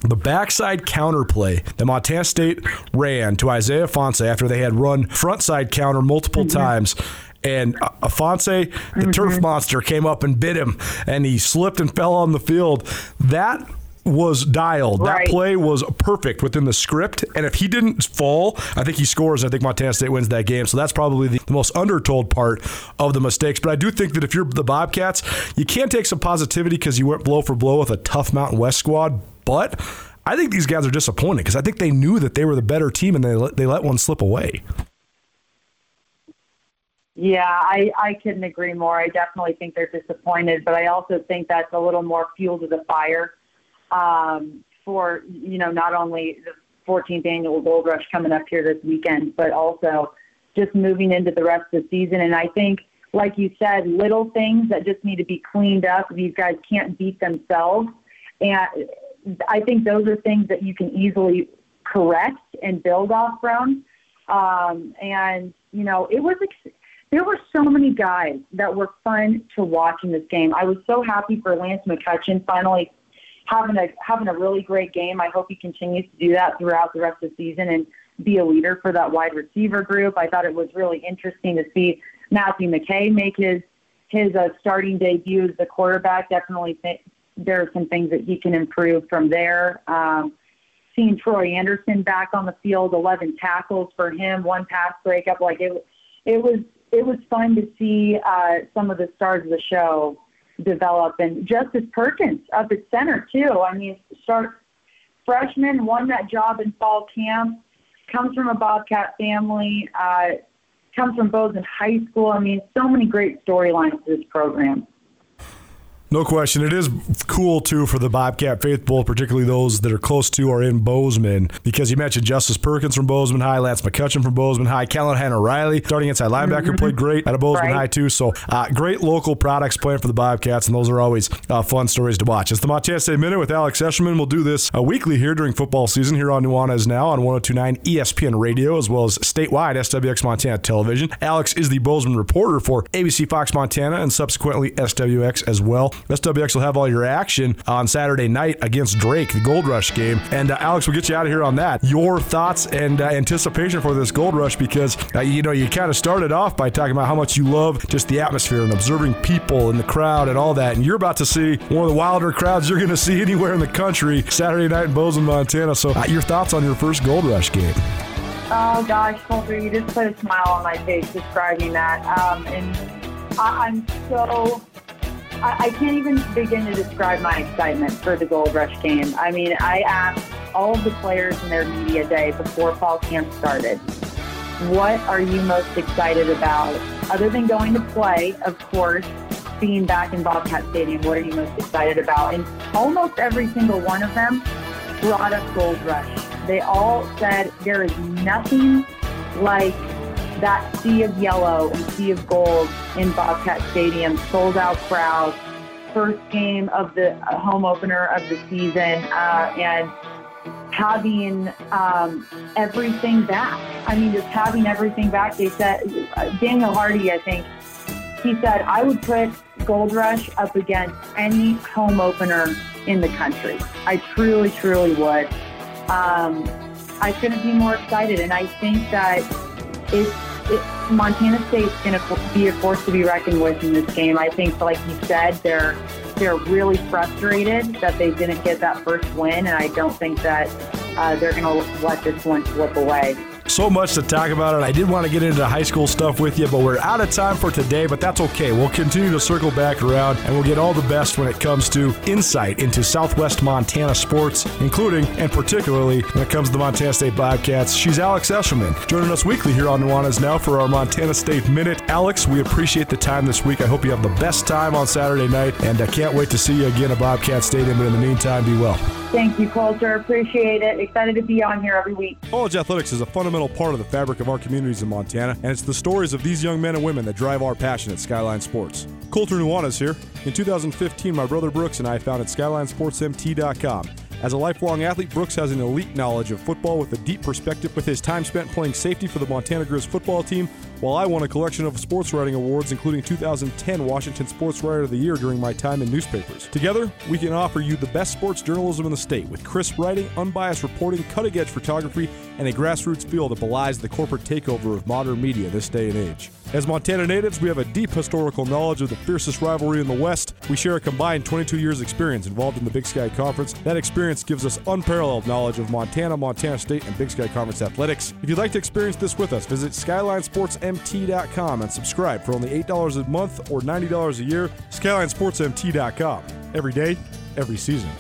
the backside counter play that Montana State ran to Isaiah Ifanse after they had run frontside counter multiple mm-hmm. times. And Ifanse, the mm-hmm. turf monster, came up and bit him, and he slipped and fell on the field. That was dialed. Right. That play was perfect within the script. And if he didn't fall, I think he scores. I think Montana State wins that game. So that's probably the, the most undertold part of the mistakes. But I do think that if you're the Bobcats, you can take some positivity because you went blow for blow with a tough Mountain West squad. But I think these guys are disappointed because I think they knew that they were the better team and they let, they let one slip away. Yeah, I, I couldn't agree more. I definitely think they're disappointed, but I also think that's a little more fuel to the fire um, for you know not only the 14th annual Gold Rush coming up here this weekend, but also just moving into the rest of the season. And I think, like you said, little things that just need to be cleaned up. These guys can't beat themselves, and I think those are things that you can easily correct and build off from. Um, and you know, it was. There were so many guys that were fun to watch in this game. I was so happy for Lance McCutcheon finally having a having a really great game. I hope he continues to do that throughout the rest of the season and be a leader for that wide receiver group. I thought it was really interesting to see Matthew McKay make his his uh, starting debut as the quarterback. Definitely, th- there are some things that he can improve from there. Um, seeing Troy Andersen back on the field, 11 tackles for him, one pass breakup, like it, it was it was fun to see uh, some of the stars of the show develop. And Justice Perkins up at center too. I mean, start freshman, won that job in fall camp, comes from a Bobcat family, uh, comes from Bozeman High School. I mean, so many great storylines to this program. No question. It is cool, too, for the Bobcat faithful, particularly those that are close to or in Bozeman, because you mentioned Justice Perkins from Bozeman High, Lance McCutcheon from Bozeman High, Callahan O'Reilly, starting inside linebacker, mm-hmm. played great at a Bozeman right. High, too. So uh, great local products playing for the Bobcats, and those are always uh, fun stories to watch. It's the Montana State Minute with Alex Eschelman. We'll do this uh, weekly here during football season here on Nuanez Now on 1029 ESPN Radio, as well as statewide SWX Montana Television. Alex is the Bozeman reporter for ABC Fox Montana and subsequently SWX as well. SWX will have all your action on Saturday night against Drake, the Gold Rush game. And uh, Alex, we'll get you out of here on that. Your thoughts and uh, anticipation for this Gold Rush because, uh, you know, you kind of started off by talking about how much you love just the atmosphere and observing people in the crowd and all that. And you're about to see one of the wilder crowds you're going to see anywhere in the country Saturday night in Bozeman, Montana. So, uh, your thoughts on your first Gold Rush game? Oh gosh, Colter, you just put a smile on my face describing that. Um, and I- I'm so I, I can't even begin to describe my excitement for the Gold Rush game. I mean, I asked all of the players in their media day before fall camp started, what are you most excited about? Other than going to play, of course, being back in Bobcat Stadium, what are you most excited about? And almost every single one of them brought up Gold Rush. They all said there is nothing like that sea of yellow and sea of gold in Bobcat Stadium, sold out crowd, first game of the uh, home opener of the season, uh, and having um, everything back. I mean, just having everything back. They said, uh, Daniel Hardy, I think, he said, I would put Gold Rush up against any home opener in the country. I truly, truly would. Um, I couldn't be more excited, and I think that it's it, Montana State's going to be a force to be reckoned with in this game. I think, like you said, they're they're really frustrated that they didn't get that first win, and I don't think that uh, they're going to let this one slip away so much to talk about and I did want to get into high school stuff with you, but we're out of time for today, but that's okay. We'll continue to circle back around and we'll get all the best when it comes to insight into Southwest Montana sports, including and particularly when it comes to the Montana State Bobcats. She's Alex Eschelman, joining us weekly here on Nuanez Now for our Montana State Minute. Alex, we appreciate the time this week. I hope you have the best time on Saturday night, and I can't wait to see you again at Bobcat Stadium. But in the meantime, be well. Thank you, Colter. Appreciate it. Excited to be on here every week. College athletics is a fundamental part of the fabric of our communities in Montana, and it's the stories of these young men and women that drive our passion at Skyline Sports. Colter Nuanez here. In 2015, my brother Brooks and I founded SkylineSportsMT.com As a lifelong athlete, Brooks has an elite knowledge of football with a deep perspective with his time spent playing safety for the Montana Griz football team, while I won a collection of sports writing awards, including 2010 Washington Sports Writer of the Year during my time in newspapers. Together, we can offer you the best sports journalism in the state with crisp writing, unbiased reporting, cutting edge photography, and a grassroots feel that belies the corporate takeover of modern media this day and age. As Montana natives, we have a deep historical knowledge of the fiercest rivalry in the West. We share a combined 22 years experience involved in the Big Sky Conference. That experience gives us unparalleled knowledge of Montana, Montana State, and Big Sky Conference athletics. If you'd like to experience this with us, visit SkylineSportsMT.com and subscribe for only $8 a month or $90 a year. SkylineSportsMT.com. Every day, every season.